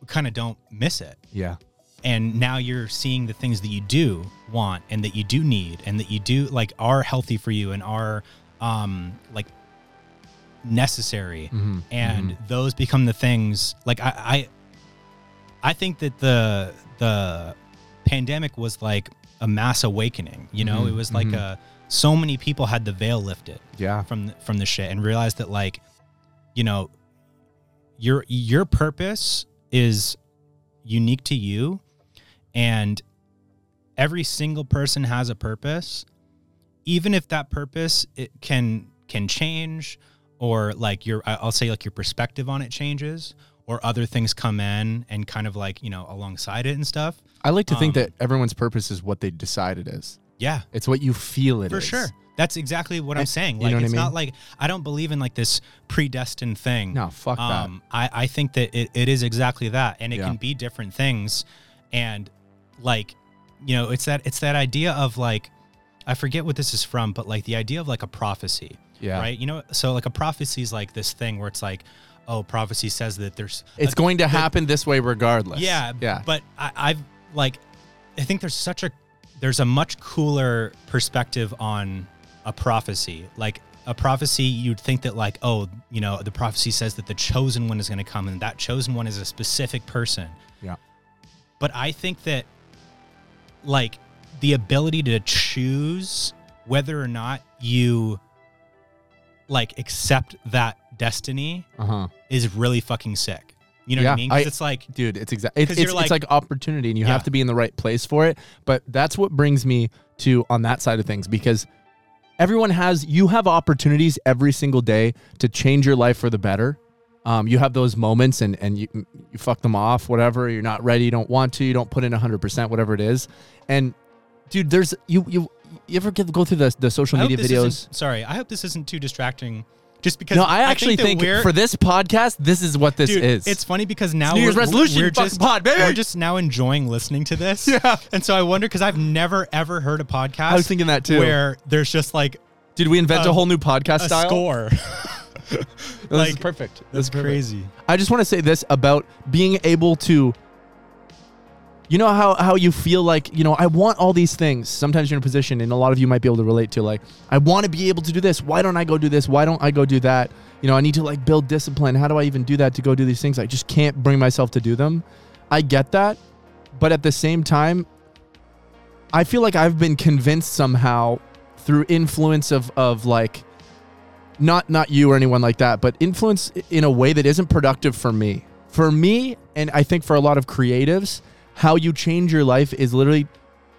we kind of don't miss it Yeah. and now you're seeing the things that you do want and that you do need and that you do like are healthy for you and are um like necessary Mhm. and those become the things like I, I I think that the the pandemic was like a mass awakening you know Mhm, it was like mhm. a so many people had the veil lifted Yeah. from from the shit and realized that like you know your your purpose is unique to you and every single person has a purpose even if that purpose it can can change or like your I'll say like your perspective on it changes or other things come in and kind of like you know alongside it and stuff I like to think Um, that everyone's purpose is what they decide it is. yeah It's what you feel it for is. sure that's exactly what i'm saying you like know what I it's not like i don't believe in like this predestined thing No, fuck um, I, I think that it, it is exactly that and it Yeah. can be different things and like you know it's that it's that idea of like i forget what this is from but like the idea of like a prophecy that. Yeah. right you know so like a prophecy is like this thing where it's like oh prophecy says that there's It's a- going to that- happen this way regardless. yeah Yeah. but I, i've like i think there's such a there's a much cooler perspective on a prophecy like a prophecy you'd think that like oh you know the prophecy says that the chosen one is going to come and that chosen one is a specific person Yeah. but i think that like the ability to choose whether or not you like accept that destiny Uh huh. is really fucking sick you know what i mean 'Cause I- it's like Dude, it's exactly it's, it's, you're it's like- like opportunity and you Yeah. have to be in the right place for it. But that's what brings me to on that side of things because everyone has you have opportunities every single day to change your life for the better. Um, you have those moments and and you you fuck them off, whatever. You're not ready, you don't want to, you don't put in hundred percent, whatever it is. And dude, there's you you you ever get, go through the the social media videos? Sorry, I hope this isn't too distracting Just because No, I actually that think, we're- for this podcast, this is what this Dude, is. It's funny because now New Year's we're, resolution, we're just pod, baby. we're just now enjoying listening to this. [laughs] Yeah. and so I wonder because I've never ever heard a podcast. I was thinking that too. Where there's just like Did we invent a, a- whole new podcast a style? score. No, [laughs] [laughs] this is like- perfect. This That's is perfect. crazy. I just want to say this about being able to you know how how you feel like you know I want all these things. Sometimes you're in a position, and a lot of you might be able to relate to like I want to be able to do this. Why don't I go do this? Why don't I go do that? You know, I need to like build discipline. How do I even do that to go do these things? I just can't bring myself to do them. I get that, but at the same time, I feel like I've been convinced somehow through influence of of like not not you or anyone like that, but influence in a way that isn't productive for me. For me, and I think for a lot of creatives, how you change your life is literally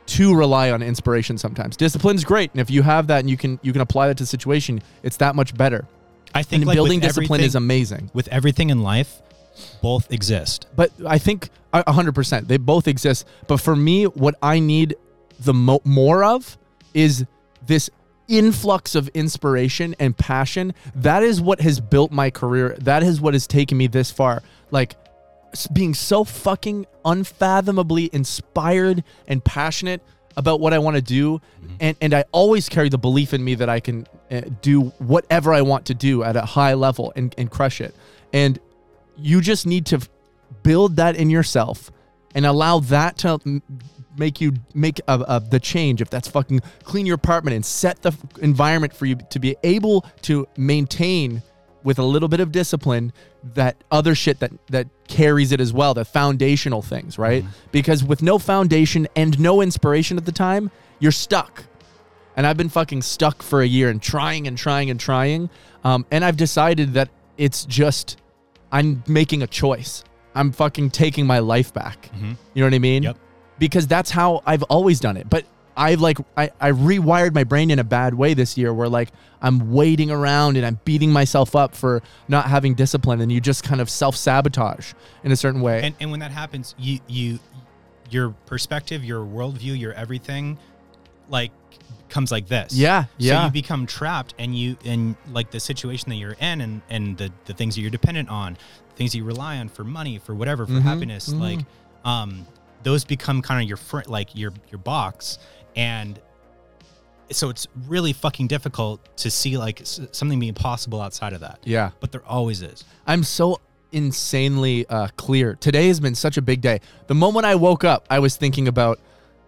to rely on inspiration sometimes. Discipline's great, and if you have that and you can you can apply that to the situation, it's that much better. I think like, building discipline is amazing. with everything in life. Both exist. But I think uh, a 100%. They both exist. But for me, what I need the mo- more of is this influx of inspiration and passion. That is what has built my career. That is what has taken me this far. Like being so fucking unfathomably inspired and passionate about what I want to do. And, and I always carry the belief in me that I can uh, do whatever I want to do at a high level and, and crush it. And you just need to build that in yourself and allow that to m- make you make the change if that's fucking clean your apartment and set the f- environment for you to be able to maintain with a little bit of discipline that other shit that that carries it as well the foundational things right because with no foundation and no inspiration at the time you're stuck and I've been fucking stuck for a year and trying and trying and trying. Um, and I've decided that it's just I'm making a choice. I'm fucking taking my life back. You know what I mean? Yep. Because that's how I've always done it. But I've like I, I rewired my brain in a bad way this year where like I'm waiting around and I'm beating myself up for not having discipline and you just kind of self-sabotage in a certain way. And and when that happens, you you your perspective, your worldview, your everything, like comes like this. Yeah, So yeah. you become trapped, and you and like the situation that you're in, and and the the things that you're dependent on, things that you rely on for money, for whatever, for Mhm, happiness, mhm. like um those become kind of your fr- like your your box, and so it's really fucking difficult to see like s- something being possible outside of that. yeah. But there always is. I'm so insanely uh, clear. Today has been such a big day. The moment I woke up, I was thinking about,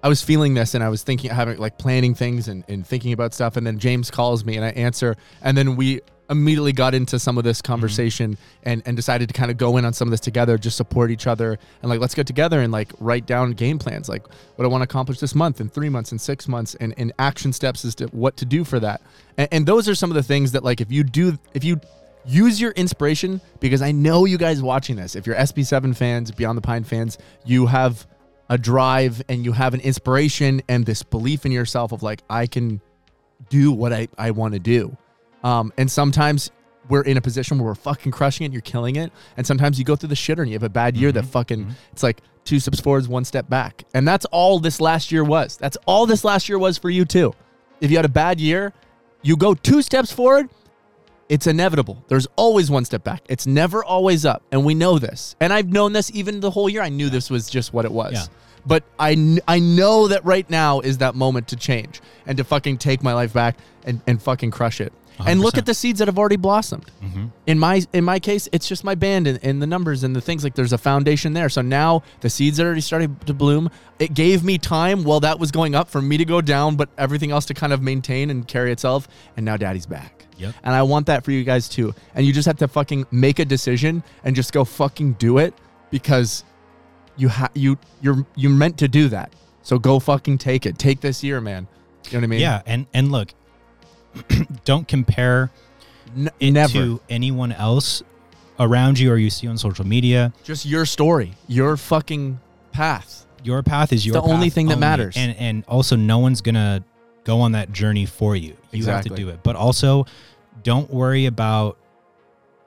I was feeling this and I was thinking, having like planning things and, and thinking about stuff. And then James calls me and I answer. And then we immediately got into some of this mm-hmm. conversation and, and decided to kind of go in on some of this together, just support each other. And like, let's get together and like write down game plans, like what I want to accomplish this month and three months and six months and, and action steps as to what to do for that. And, and those are some of the things that like, if you do, if you use your inspiration because I know you guys watching this. If you're SP7 fans, Beyond the Pine fans, you have a drive and you have an inspiration and this belief in yourself of like, I can do what I, I want to do. Um, and sometimes we're in a position where we're fucking crushing it and you're killing it. And sometimes you go through the shitter and you have a bad year that fucking, it's like two steps forwards, one step back. And that's all this last year was. That's all this last year was for you too. If you had a bad year, you go two steps forward, it's inevitable. There's always one step back. It's never always up. And we know this. And I've known this even the whole year. I knew this was just what it was. Yeah. But I, kn- I know that right now is that moment to change and to fucking take my life back and, and fucking crush it. And look at the seeds that have already blossomed. Mm-hmm. In my in my case, it's just my band and, and the numbers and the things like there's a foundation there. So now the seeds that already started to bloom. It gave me time while that was going up for me to go down, but everything else to kind of maintain and carry itself. And now daddy's back. Yep. And I want that for you guys too. And you just have to fucking make a decision and just go fucking do it because you ha- you you're you're meant to do that. So go fucking take it. Take this year, man. You know what I mean? Yeah, and and look, [clears throat] don't compare N- it never. to anyone else around you or you see on social media. Just your story, your fucking path. Your path is your the only thing that matters. and and also no one's gonna go on that journey for you. You have to do it, but also don't worry about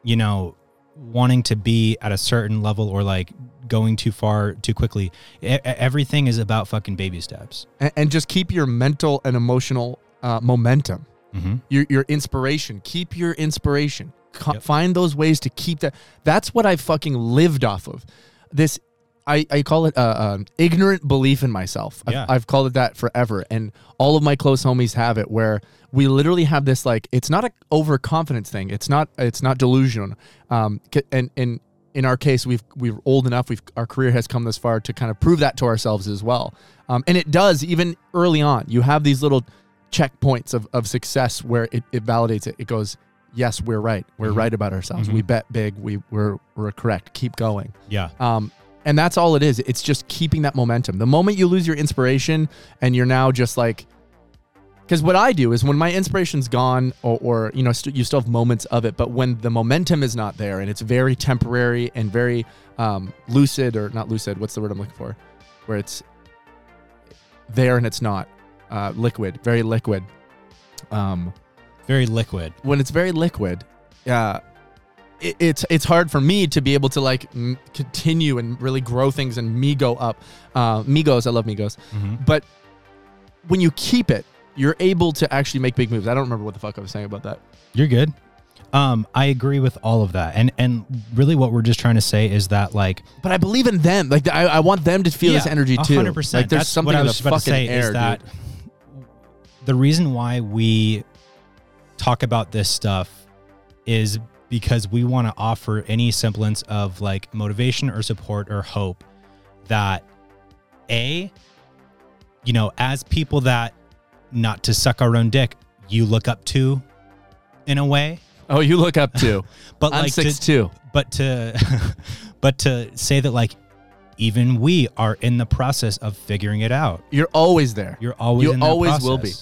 you know wanting to be at a certain level or like going too far too quickly. E- everything is about fucking baby steps. and, and just keep your mental and emotional uh, momentum. Mhm. Your your inspiration. Keep your inspiration. Co- Yep. Find those ways to keep that. That's what I fucking lived off of. This I, I call it uh, um, ignorant belief in myself. I've, Yeah. I've called it that forever, and all of my close homies have it. Where we literally have this like it's not a overconfidence thing. It's not it's not delusion. Um, and and in our case, we've we're old enough. We've our career has come this far to kind of prove that to ourselves as well. Um, and it does even early on. You have these little checkpoints of, of success where it, it validates it. It goes, yes, we're right. We're Mhm. right about ourselves. Mhm. We bet big. We we're we're correct. Keep going. Yeah. Um, and that's all it is. It's just keeping that momentum. The moment you lose your inspiration and you're now just like, because what I do is when my inspiration's gone, or, or you know, st- you still have moments of it, but when the momentum is not there and it's very temporary and very um, lucid, or not lucid, what's the word I'm looking for? Where it's there and it's not uh, liquid, very liquid. Um, Very liquid. when it's very liquid, uh, it, it's it's hard for me to be able to like m- continue and really grow things and me go up. Uh, Migos, I love Migos, Mhm. but when you keep it, you're able to actually make big moves. I don't remember what the fuck I was saying about that. You're good. Um, I agree with all of that, and and really, what we're just trying to say is that like But I believe in them. Like I, I want them to feel this energy too. 100%. Like there's That's something what I in was the about to fucking say air, is that dude. The reason why we talk about this stuff is because we want to offer any semblance of like motivation or support or hope that a you know as people that not to suck our own dick you look up to in a way Oh, you look up to [laughs] but I'm like to- six two. but to [laughs] but to say that like even we are in the process of figuring it out You're always there. you're always You always will be.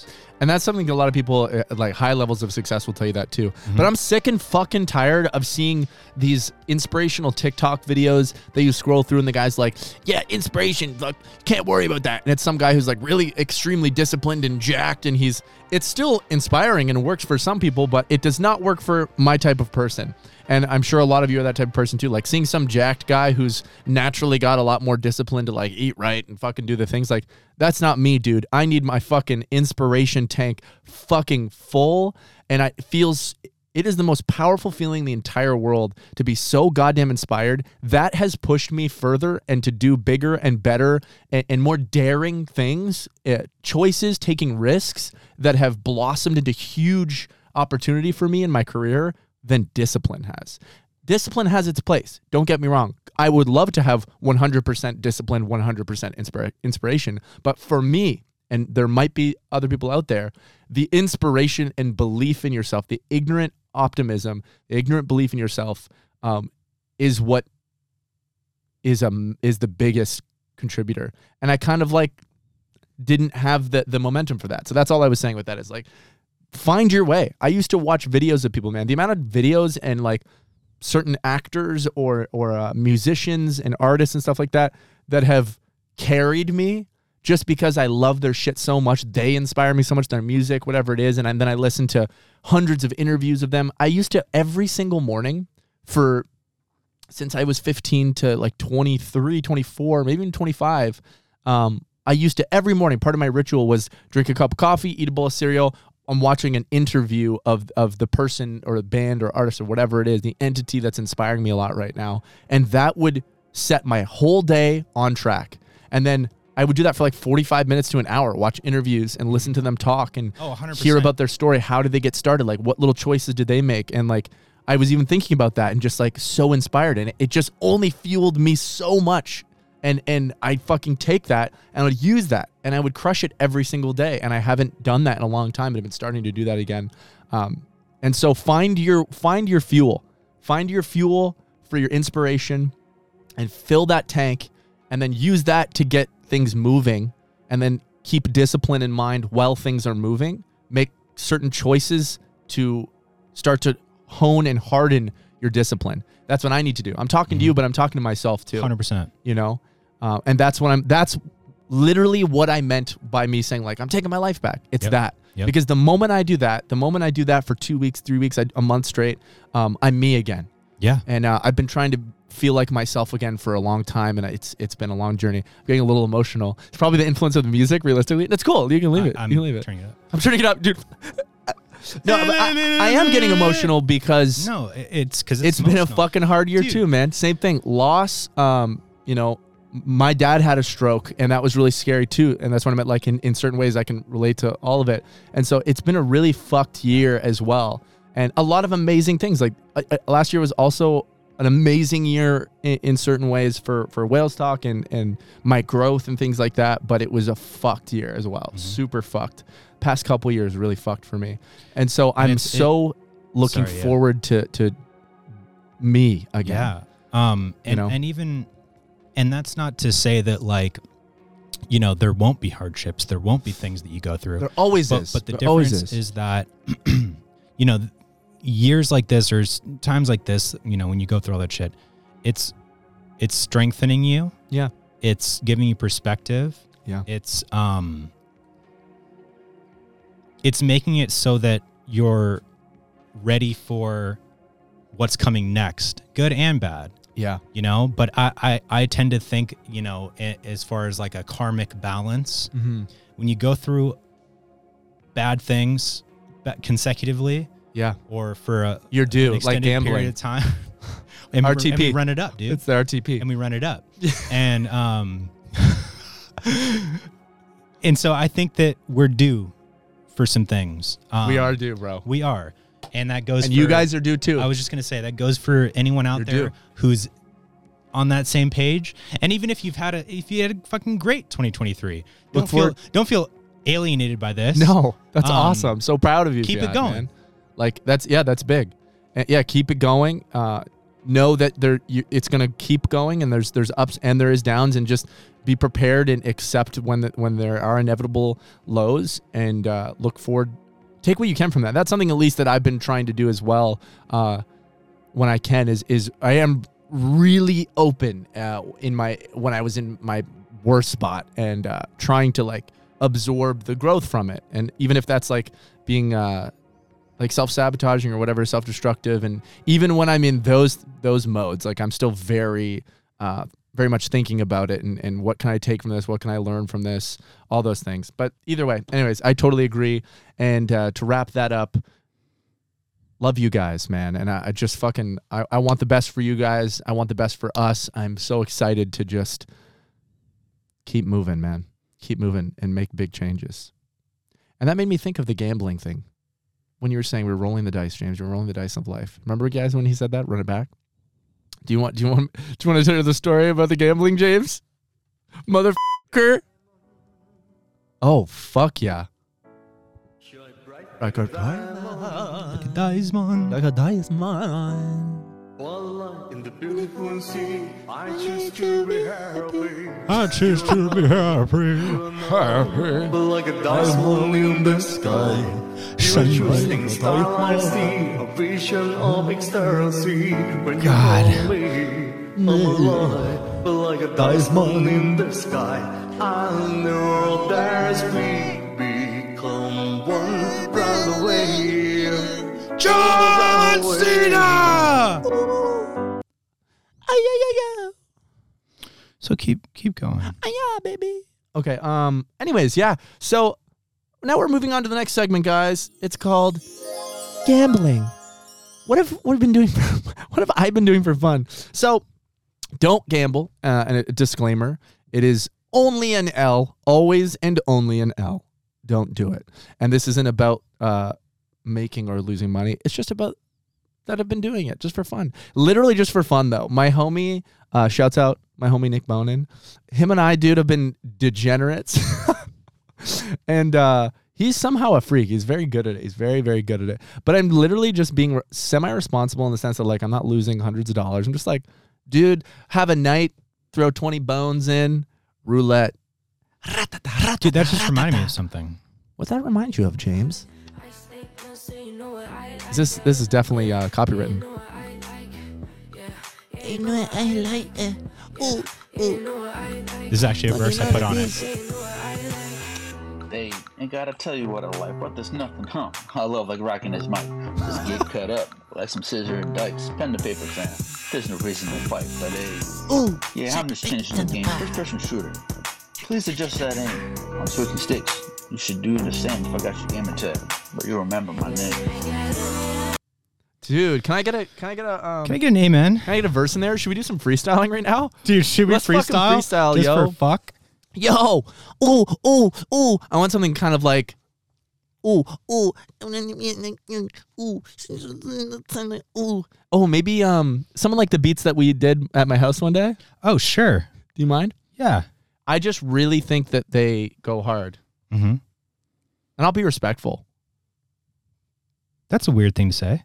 And that's something a lot of people uh, like high levels of success will tell you that too. Mm-hmm. But I'm sick and fucking tired of seeing these inspirational TikTok videos that you scroll through and the guy's like, "Yeah, inspiration, like can't worry about that." And it's some guy who's like really extremely disciplined and jacked and he's it's still inspiring and works for some people, but it does not work for my type of person. And I'm sure a lot of you are that type of person too. Like seeing some jacked guy who's naturally got a lot more discipline to like eat right and fucking do the things like that's not me, dude. I need my fucking inspiration tank fucking full. And I feels it is the most powerful feeling in the entire world to be so goddamn inspired. That has pushed me further and to do bigger and better and, and more daring things, uh, choices, taking risks that have blossomed into huge opportunity for me in my career than discipline has. Discipline has its place. Don't get me wrong. I would love to have 100% discipline, 100% inspira- inspiration. But for me, and there might be other people out there, the inspiration and belief in yourself, the ignorant optimism, the ignorant belief in yourself, um, is what is um is the biggest contributor. And I kind of like didn't have the the momentum for that. So that's all I was saying with that is like find your way. I used to watch videos of people, man. The amount of videos and like certain actors or or uh, musicians and artists and stuff like that that have carried me just because I love their shit so much. They inspire me so much, their music, whatever it is. And, I- then I listen to hundreds of interviews of them. I used to every single morning for since I was 15 to like 23, 24, maybe even 25. Um, I used to every morning, part of my ritual was drink a cup of coffee, eat a bowl of cereal. I'm watching an interview of of the person or the band or artist or whatever it is, the entity that's inspiring me a lot right now. And that would set my whole day on track. And then I would do that for like 45 minutes to an hour, watch interviews and listen to them talk and Oh, hear about their story. How did they get started? Like what little choices did they make? And like I was even thinking about that and just like so inspired. And it just only fueled me so much. And and I fucking take that and I would use that and I would crush it every single day. And I haven't done that in a long time, but I've been starting to do that again. Um, and so find your find your fuel. Find your fuel for your inspiration and fill that tank and then use that to get things moving and then keep discipline in mind while things are moving make certain choices to start to hone and harden your discipline that's what i need to do i'm talking to you but i'm talking to myself too 100%. you know uh, and that's what i'm that's literally what i meant by me saying like i'm taking my life back it's Yep. that Yep. because the moment i do that the moment i do that for two weeks three weeks a a month straight um, i'm me again Yeah. and uh, I've been trying to feel like myself again for a long time, and it's it's been a long journey. I'm getting a little emotional. It's probably the influence of the music, realistically. That's cool. You can leave it. I, am you can leave it. turning it up. I'm turning it up, dude. [laughs] No, I, I am getting emotional because No, it's because it's been a fucking hard year Dude. too, man. Same thing. Loss. Um, you know, my dad had a stroke, and that was really scary too. And that's what I meant. Like in, in certain ways, I can relate to all of it. And so it's been a really fucked year as well, and a lot of amazing things. Like uh, uh, last year was also an amazing year in, in certain ways for for Wales Talk and and my growth and things like that. But it was a fucked year as well. Super fucked. Past couple years really fucked for me, and so I'm it's- it- so looking Sorry, yeah. forward to to me again. Yeah. Um, and, know? and even, and that's not to say that like, you know, there won't be hardships, there won't be things that you go through. There always but, is. but the There difference is. that, [clears throat] you know, years like this or times like this, you know, when you go through all that shit, it's, it's strengthening you. Yeah. It's giving you perspective. Yeah. It's, um, it's making it so that you're ready for what's coming next, good and bad Yeah. you know but I, I i tend to think you know as far as like a karmic balance Mm-hmm. when you go through bad things consecutively Yeah. or for a You're due, like gambling. period of time [laughs] and, we, and we RTP. run it up dude It's the RTP. and we run it up [laughs] and um and so i think that we're due for some things um, we are due, bro. we are and that goes And you guys are due too. I was just gonna say that goes for anyone out You're there due. who's on that same page. And even if you've had a if you had a fucking great 2023, don't Look feel don't feel alienated by this. no, that's Um, awesome. So proud of you. keep it going. man. Like that's yeah, that's big. And yeah, keep it going. Uh, know that there you, it's gonna keep going, and there's there's ups and there is downs, and just be prepared and accept when the, when there are inevitable lows, and uh, look forward. Take what you can from that. That's something at least that I've been trying to do as well. Uh, when I can is is I am really open uh, in my when I was in my worst spot and uh, trying to like absorb the growth from it, and even if that's like being uh, like self sabotaging or whatever, self destructive, and even when I'm in those those modes, like I'm still very uh, very much thinking about it and, and what can I take from this, what can I learn from this, all those things. But either way, anyways, I totally agree. And uh, to wrap that up, love you guys, man. And I, I just fucking I, I want the best for you guys. I want the best for us. I'm so excited to just keep moving, man. Keep moving and make big changes. And that made me think of the gambling thing. When you were saying we're rolling the dice, James, we're rolling the dice of life. Remember guys when he said that? Run it back. Do you want do you want [laughs] do you want to tell you the story about the gambling, James? Motherfucker. Oh fuck yeah. Like a man. like a man. In the beautiful sea, I choose to be happy. I choose to be happy. But like a diamond in the sky, you're choosing starlight see a vision of mm. ecstasy. When God. you call me, I'm mm. alive. But like a diamond in the sky, I know there's we become one run away. John Cena. So keep keep going. yeah, baby. Okay. Um. Anyways, yeah. So now we're moving on to the next segment, guys. It's called gambling. What have what have been doing? For, [laughs] what have I been doing for fun? So don't gamble. Uh, and a disclaimer: it is only an L, always and only an L. Don't do it. And this isn't about uh, making or losing money. It's just about that I've been doing it just for fun. Literally just for fun, though. My homie, uh, shouts out my homie Nick Bonin. Him and I, dude, have been degenerates. [laughs] and uh, he's somehow a freak. He's very good at it. He's very, very good at it. But I'm literally just being re- semi responsible in the sense that, like, I'm not losing hundreds of dollars. I'm just like, dude, have a night, throw 20 bones in, roulette. Dude, that just reminded me of something. What's that remind you of, James? Is this this is definitely uh, copywritten. You know what I like? Uh, ooh, ooh. This is actually a verse I put on it. Hey, ain't gotta tell you what I like, but there's nothing, huh? I love like rocking this mic. Just get cut up like some scissor and dice, pen to paper fam. There's no reason to fight, but hey, Ooh. yeah, I'm just changing the game. First person shooter. Please adjust that aim. I'm switching sticks. You should do the same if I got your gamer tag, but you remember my name. Dude, can I get a can I get a um, Can I get an amen? can I get a verse in there? Should we do some freestyling right now? Dude, should we Let's fucking freestyle? freestyle, just yo. for fuck? Yo, ooh, ooh, ooh. I want something kind of like ooh, ooh, ooh, ooh. Oh, maybe um someone like the beats that we did at my house one day. Oh, sure. Do you mind? Yeah. I just really think that they go hard. Mm-hmm. And I'll be respectful. That's a weird thing to say.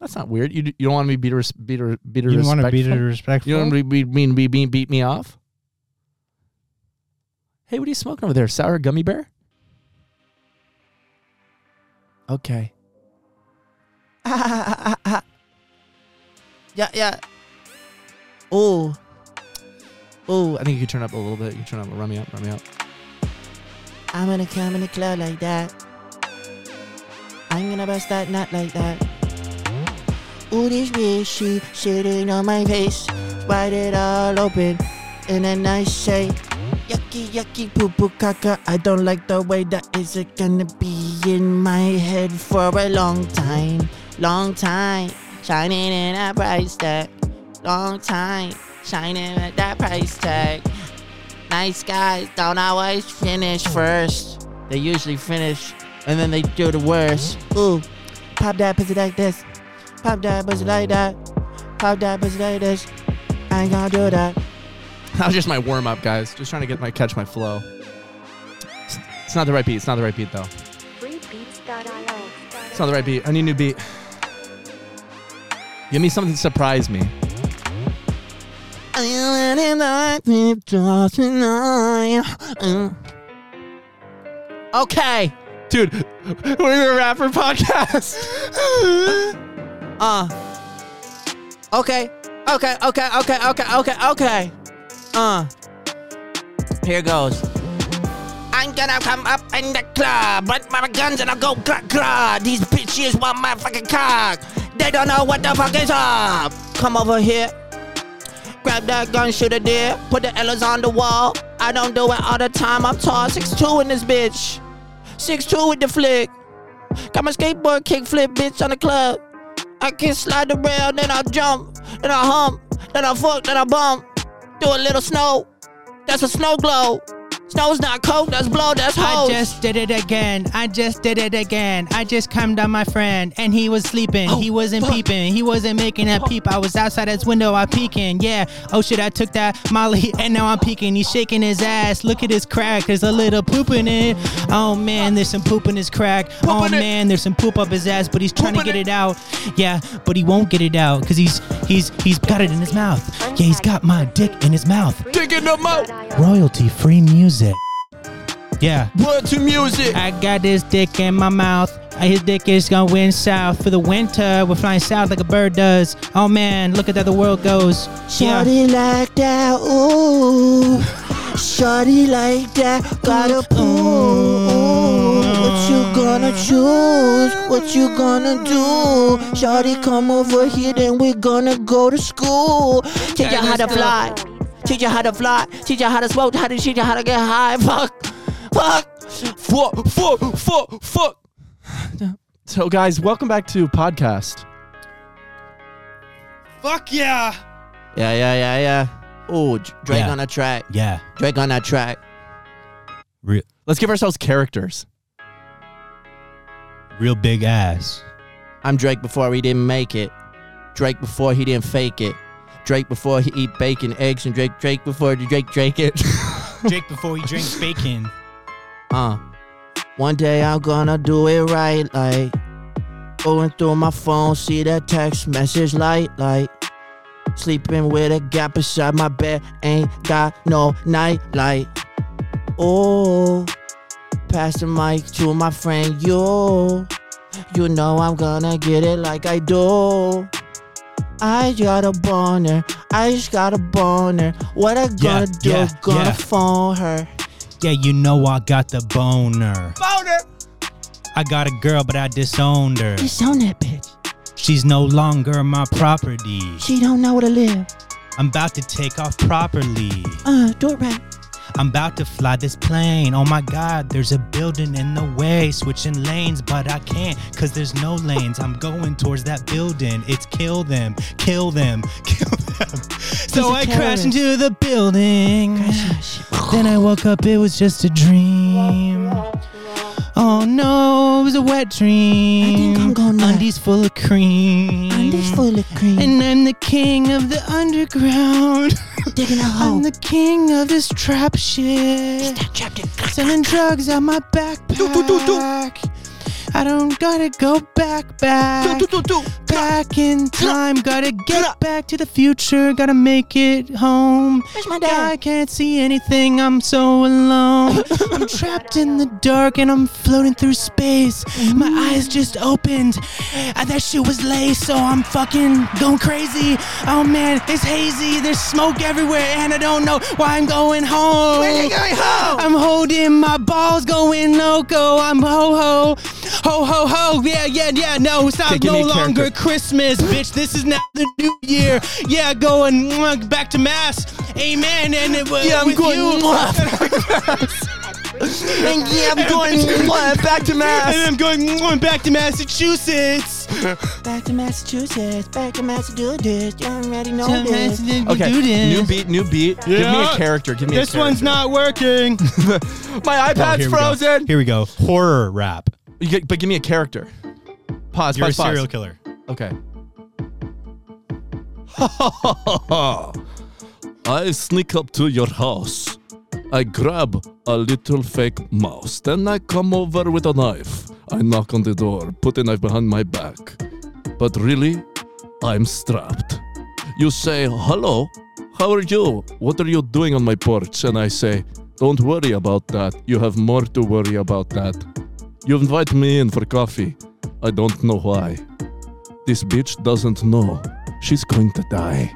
That's not weird. You, you don't want me to be res- beat or beat or You want to be respectful? respectful? You don't want me to be mean be, beat, beat me off? Hey, what are you smoking over there? Sour gummy bear? Okay. [laughs] yeah, yeah. Oh. Oh, I think you could turn up a little bit. You can turn up. Run me up. Run me up. I'm gonna come in the club like that. I'm gonna bust that nut like that. Ooh, this bitch, she sitting on my face. Wide it all open in a nice shape. Yucky, yucky, poo poo caca. I don't like the way that is it gonna be in my head for a long time. Long time. Shining in a price tag. Long time. Shining at that price tag. Nice guys don't always finish first. They usually finish and then they do the worst. Ooh, pop that pussy like this. Pop that pussy like that. Pop that pussy like this. I ain't gonna do that. [laughs] That was just my warm up, guys. Just trying to get my catch my flow. It's- It's not the right beat. It's not the right beat though. It's not the right beat. I need a new beat. Give me something to surprise me. [laughs] Okay. Dude, [laughs] we're a rapper podcast. [laughs] Uh. Okay. Okay. Okay. Okay. Okay. Okay. Okay. Uh. Here goes. I'm gonna come up in the club, but my guns and I go gra gra. These bitches want my fucking cock. They don't know what the fuck is up. Come over here. Grab that gun, shoot a deer. Put the L's on the wall. I don't do it all the time. I'm tall, 6'2 in this bitch. 6'2 with the flick. Got my skateboard kick flip, bitch, on the club. I can slide around, then I jump, then I hump, then I fuck, then I bump. Do a little snow. That's a snow globe. Snow's not cold, that's blow, that's hose. I just did it again. I just did it again. I just calmed down my friend, and he was sleeping. Oh, he wasn't fuck. peeping. He wasn't making a peep. I was outside his window. I peeking. Yeah. Oh shit! I took that Molly, [laughs] and now I'm peeking. He's shaking his ass. Look at his crack. There's a little poop in it. Oh man, there's some poop in his crack. oh it. man, there's some poop up his ass, but he's trying to Poop get it. it out. Yeah, but he won't get it out because he's he's he's got it in his mouth. Yeah, he's got my dick in his mouth. Dig in the mouth. Royalty free music. Yeah. Word to music. I got this dick in my mouth. Uh, His dick is going south for the winter. We're flying south like a bird does. Oh man, look at that the world goes. Yeah. Like that, ooh. Shorty like that, got a pool. What you gonna choose? What you gonna do? Shorty, come over here, then we're gonna go to school. Teach you how to fly. Teach you how to fly. Teach you how to smoke. How to teach you how to get high. Fuck. Fuck. Fuck, fuck, fuck, fuck. So, guys, welcome back to podcast. Fuck yeah. Yeah, yeah, yeah, yeah. Oh, Drake Yeah. on a track. Yeah. Drake on that track. Real, Let's give ourselves characters. real big ass. I'm Drake before he didn't make it. Drake before he didn't fake it. Drake before he eat bacon, eggs, and Drake Drake before the Drake Drake it. [laughs] [laughs] Drake before he drinks bacon. Uh. One day I'm gonna do it right, like going through my phone, see that text message light, like sleeping with a gap beside my bed, ain't got no night light. Oh, pass the mic to my friend, you. You know I'm gonna get it like I do. I got a boner, I just got a boner. What I gonna do? yeah, gonna yeah. phone her. Yeah, you know I got the boner. Boner. I got a girl, but I disowned her. Disown that bitch. She's no longer my property. She don't know where to live. I'm about to take off properly. Uh, do it right. I'm about to fly this plane. Oh my god, there's a building in the way. Switching lanes, but I can't because there's no lanes. I'm going towards that building. It's kill them, kill them, kill them. [laughs] So I crashed into the building. Then I woke up, it was just a dream. Oh no, it was a wet dream. I'm gonna- Undies full of cream. Undies full of cream. And I'm the king of the underground. Digging a [laughs] hole. I'm the king of this trap shit. Selling drugs out my backpack. I don't gotta go back, back. Back in time, gotta get back to the future, gotta make it home. Where's my dad? I can't see anything, I'm so alone. [coughs] I'm trapped in the dark and I'm floating through space. My mm-hmm. eyes just opened. And that shit was laced, so I'm fucking going crazy. Oh man, it's hazy, there's smoke everywhere, and I don't know why I'm going home. Where you going home? I'm holding my balls, going loco. I'm ho ho. Ho ho ho, yeah, yeah, yeah. No, it's not Okay, no longer character. Christmas, bitch. This is now the new year. Yeah, going back to mass. Amen. And it was Yeah, I'm with going you. [laughs] And yeah, I'm going back to mass. and. I'm going mwah, back to Massachusetts. Back to Massachusetts. Back to Massachusetts. You already know this. Okay, new beat, new beat. Give me a character. Give me This a one's not working. [laughs] My Oh, iPad's here we frozen. Here we go. Horror rap. You but give me a character. Pause. You're a pause. pause. serial killer. Okay. [laughs] I sneak up to your house. I grab a little fake mouse. Then I come over with a knife. I knock on the door, put the knife behind my back. But really, I'm strapped. You say, Hello, how are you? What are you doing on my porch? And I say, Don't worry about that. You have more to worry about that. You invite me in for coffee. I don't know why. This bitch doesn't know. She's going to die.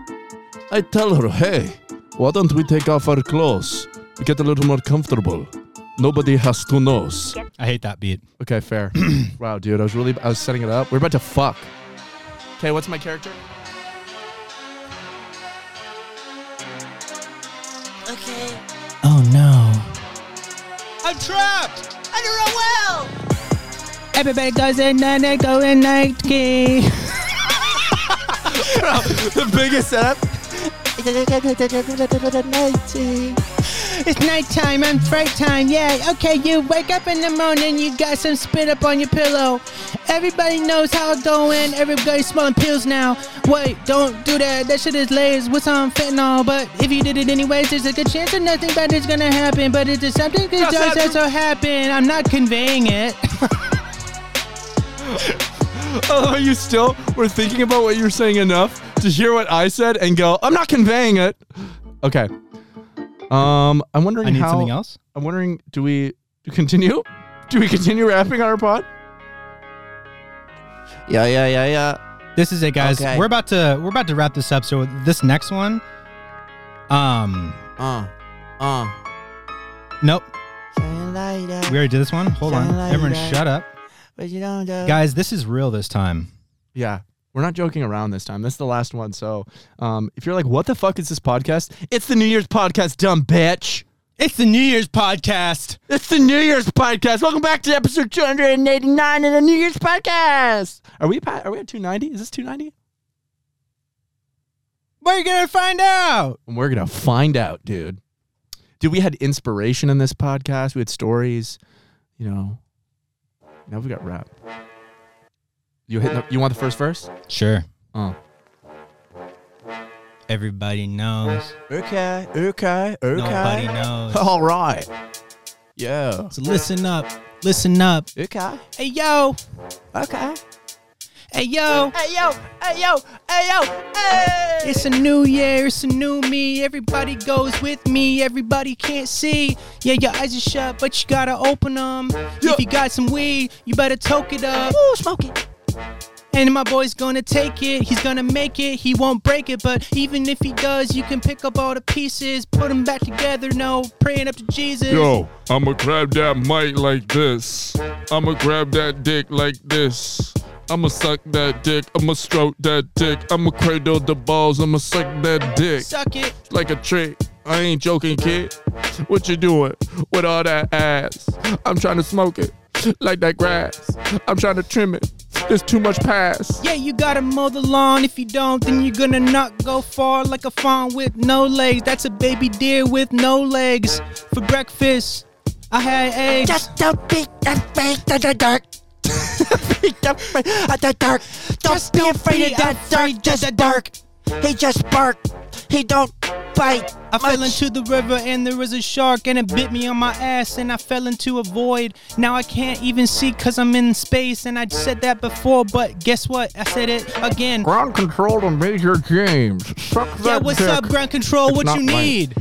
I tell her, hey, why don't we take off our clothes? We Get a little more comfortable. Nobody has to know. I hate that beat. Okay, fair. [clears throat] wow, dude, I was really, I was setting it up. We're about to fuck. Okay, what's my character? Okay. Oh no. I'm trapped. Under a well. Everybody goes in and they go in night [laughs] key. the biggest setup. It's nighttime, I'm fright time, yeah. Okay, you wake up in the morning, you got some spit up on your pillow. Everybody knows how it's going, everybody's smelling pills now. Wait, don't do that, that shit is layers with some fentanyl. But if you did it anyways, there's a good chance that nothing bad is gonna happen. But it's just something that does also happen. I'm not conveying it. [laughs] [laughs] Oh, you still were thinking about what you were saying enough to hear what I said and go, I'm not conveying it. Okay. Um, I'm wondering I need how, something else. I'm wondering, do we do continue? Do we continue rapping on our pod? Yeah, yeah, yeah, yeah. This is it, guys. Okay. We're about to we're about to wrap this up. So this next one, um, Uh, uh. nope, Shine like that. we already did this one. Hold on, everyone, shut up, But you don't do. guys. This is real this time. Yeah. We're not joking around this time. This is the last one. So, um, if you're like, what the fuck is this podcast? It's the New Year's podcast, dumb bitch. It's the New Year's podcast. It's the New Year's podcast. Welcome back to episode 289 of the New Year's podcast. Are we pa- are we at 290? Is this 290? We're gonna find out. We're gonna find out, dude. Dude, we had inspiration in this podcast. We had stories. You know. Now we got rap. You hit. The, you want the first verse? Sure. Oh. Everybody knows. Okay, okay, okay. Nobody knows. All right. Yeah. So listen up. Listen up. Okay, Hey yo. okay. Hey yo. Hey yo, hey yo, hey yo, hey! It's a new year, it's a new me. Everybody goes with me, everybody can't see. Yeah, your eyes are shut, but you gotta open them. If you got some weed, you better toke it up. Ooh, smoke it. And my boy's gonna take it, he's gonna make it, he won't break it. But even if he does, you can pick up all the pieces, put them back together, no, praying up to Jesus. Yo, I'ma grab that mic like this. I'ma grab that dick like this. I'ma suck that dick. I'ma stroke that dick. I'ma cradle the balls. I'ma suck that dick Suck it, like a tree. I ain't joking, kid. What you doing with all that ass? I'm trying to smoke it like that grass. I'm trying to trim it. There's too much pass. Yeah, you gotta mow the lawn. If you don't, then you're gonna not go far like a fawn with no legs. That's a baby deer with no legs. For breakfast, I had eggs. Just don't be afraid of the dark. be afraid of the dark. Don't be afraid of that dark. Just dark. He just bark. He don't bite. I fell into the river and there was a shark and it bit me on my ass and I fell into a void. Now I can't even see cause I'm in space and I said that before, but guess what? I said it again. Ground control to Major James. Suck that Yeah, what's dick. up, ground control? It's What not you mine.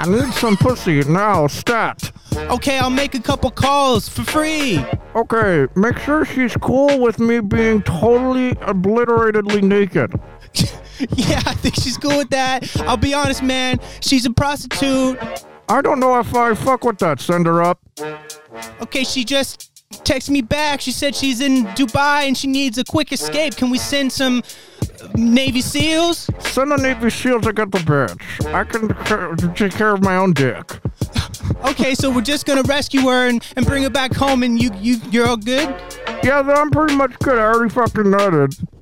I need some pussy now, stat. Okay, I'll make a couple calls for free. Okay, make sure she's cool with me being totally obliteratedly naked. [laughs] Yeah, I think she's cool with that. I'll be honest, man. She's a prostitute. I don't know if I fuck with that. Send her up. Okay, she just texted me back. She said she's in Dubai and she needs a quick escape. Can we send some Navy SEAls? Send the Navy SEAL to get the bitch. I can take care of my own dick. Okay, so we're just gonna rescue her and, and bring her back home, and you you you're all good. Yeah, I'm pretty much good. I already fucking nutted.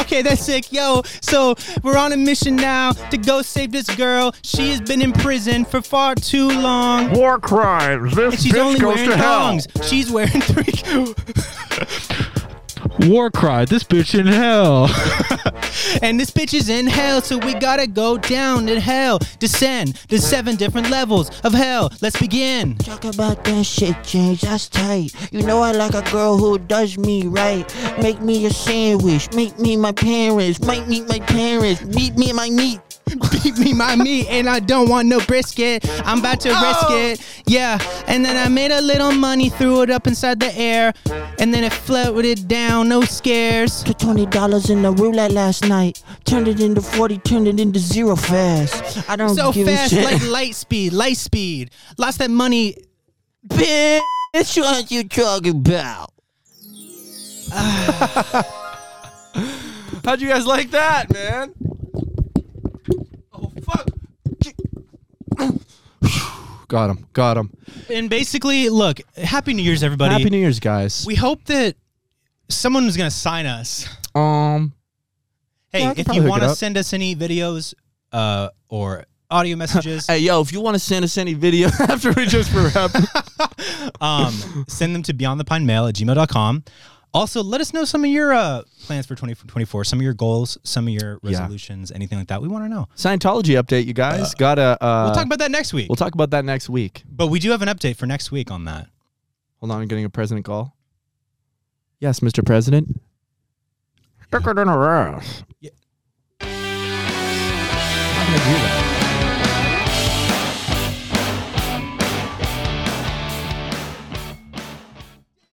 Okay, that's sick, yo. So we're on a mission now to go save this girl. She has been in prison for far too long. War crimes. This And she's bitch only goes wearing to hell. thongs. She's wearing three. [laughs] War cry, this bitch in hell. [laughs] And this bitch is in hell, so we gotta go down in hell. Descend the seven different levels of hell. Let's begin. Talk about that shit, James. That's tight. You know I like a girl who does me right. Make me a sandwich. Make me my parents. Make me my parents. meet me my meat. [laughs] Beat me my meat, and I don't want no brisket. I'm about to risk oh. it. Yeah, and then I made a little money, threw it up inside the air, and then it floated it down. No scares. Put twenty dollars in the roulette last night. Turned it into forty. Turned it into zero fast. I don't So give fast, a shit. like light speed, light speed. Lost that money. Bitch, what you talking about? How'd you guys like that, man? Oh fuck! [sighs] got him. Got him. And basically, look, Happy New Year's, everybody. Happy New Year's, guys. We hope that someone is gonna sign us. um. Hey, Yeah, I can if probably you hook want it to up. send us any videos uh, or audio [laughs] messages, Hey, yo, if you want to send us any video [laughs] after we just rap, [laughs] um, send them to beyondthePineMail at gmail.com. Also, let us know some of your uh, plans for 2024, some of your goals, some of your Yeah. resolutions, anything like that. We want to know. Scientology update, you guys. Got a. Uh, we'll talk about that next week. We'll talk about that next week. but we do have an update for next week on that. Hold on, I'm getting a president call. Yes, Mr. President. Stick it in her ass. I'm gonna do that.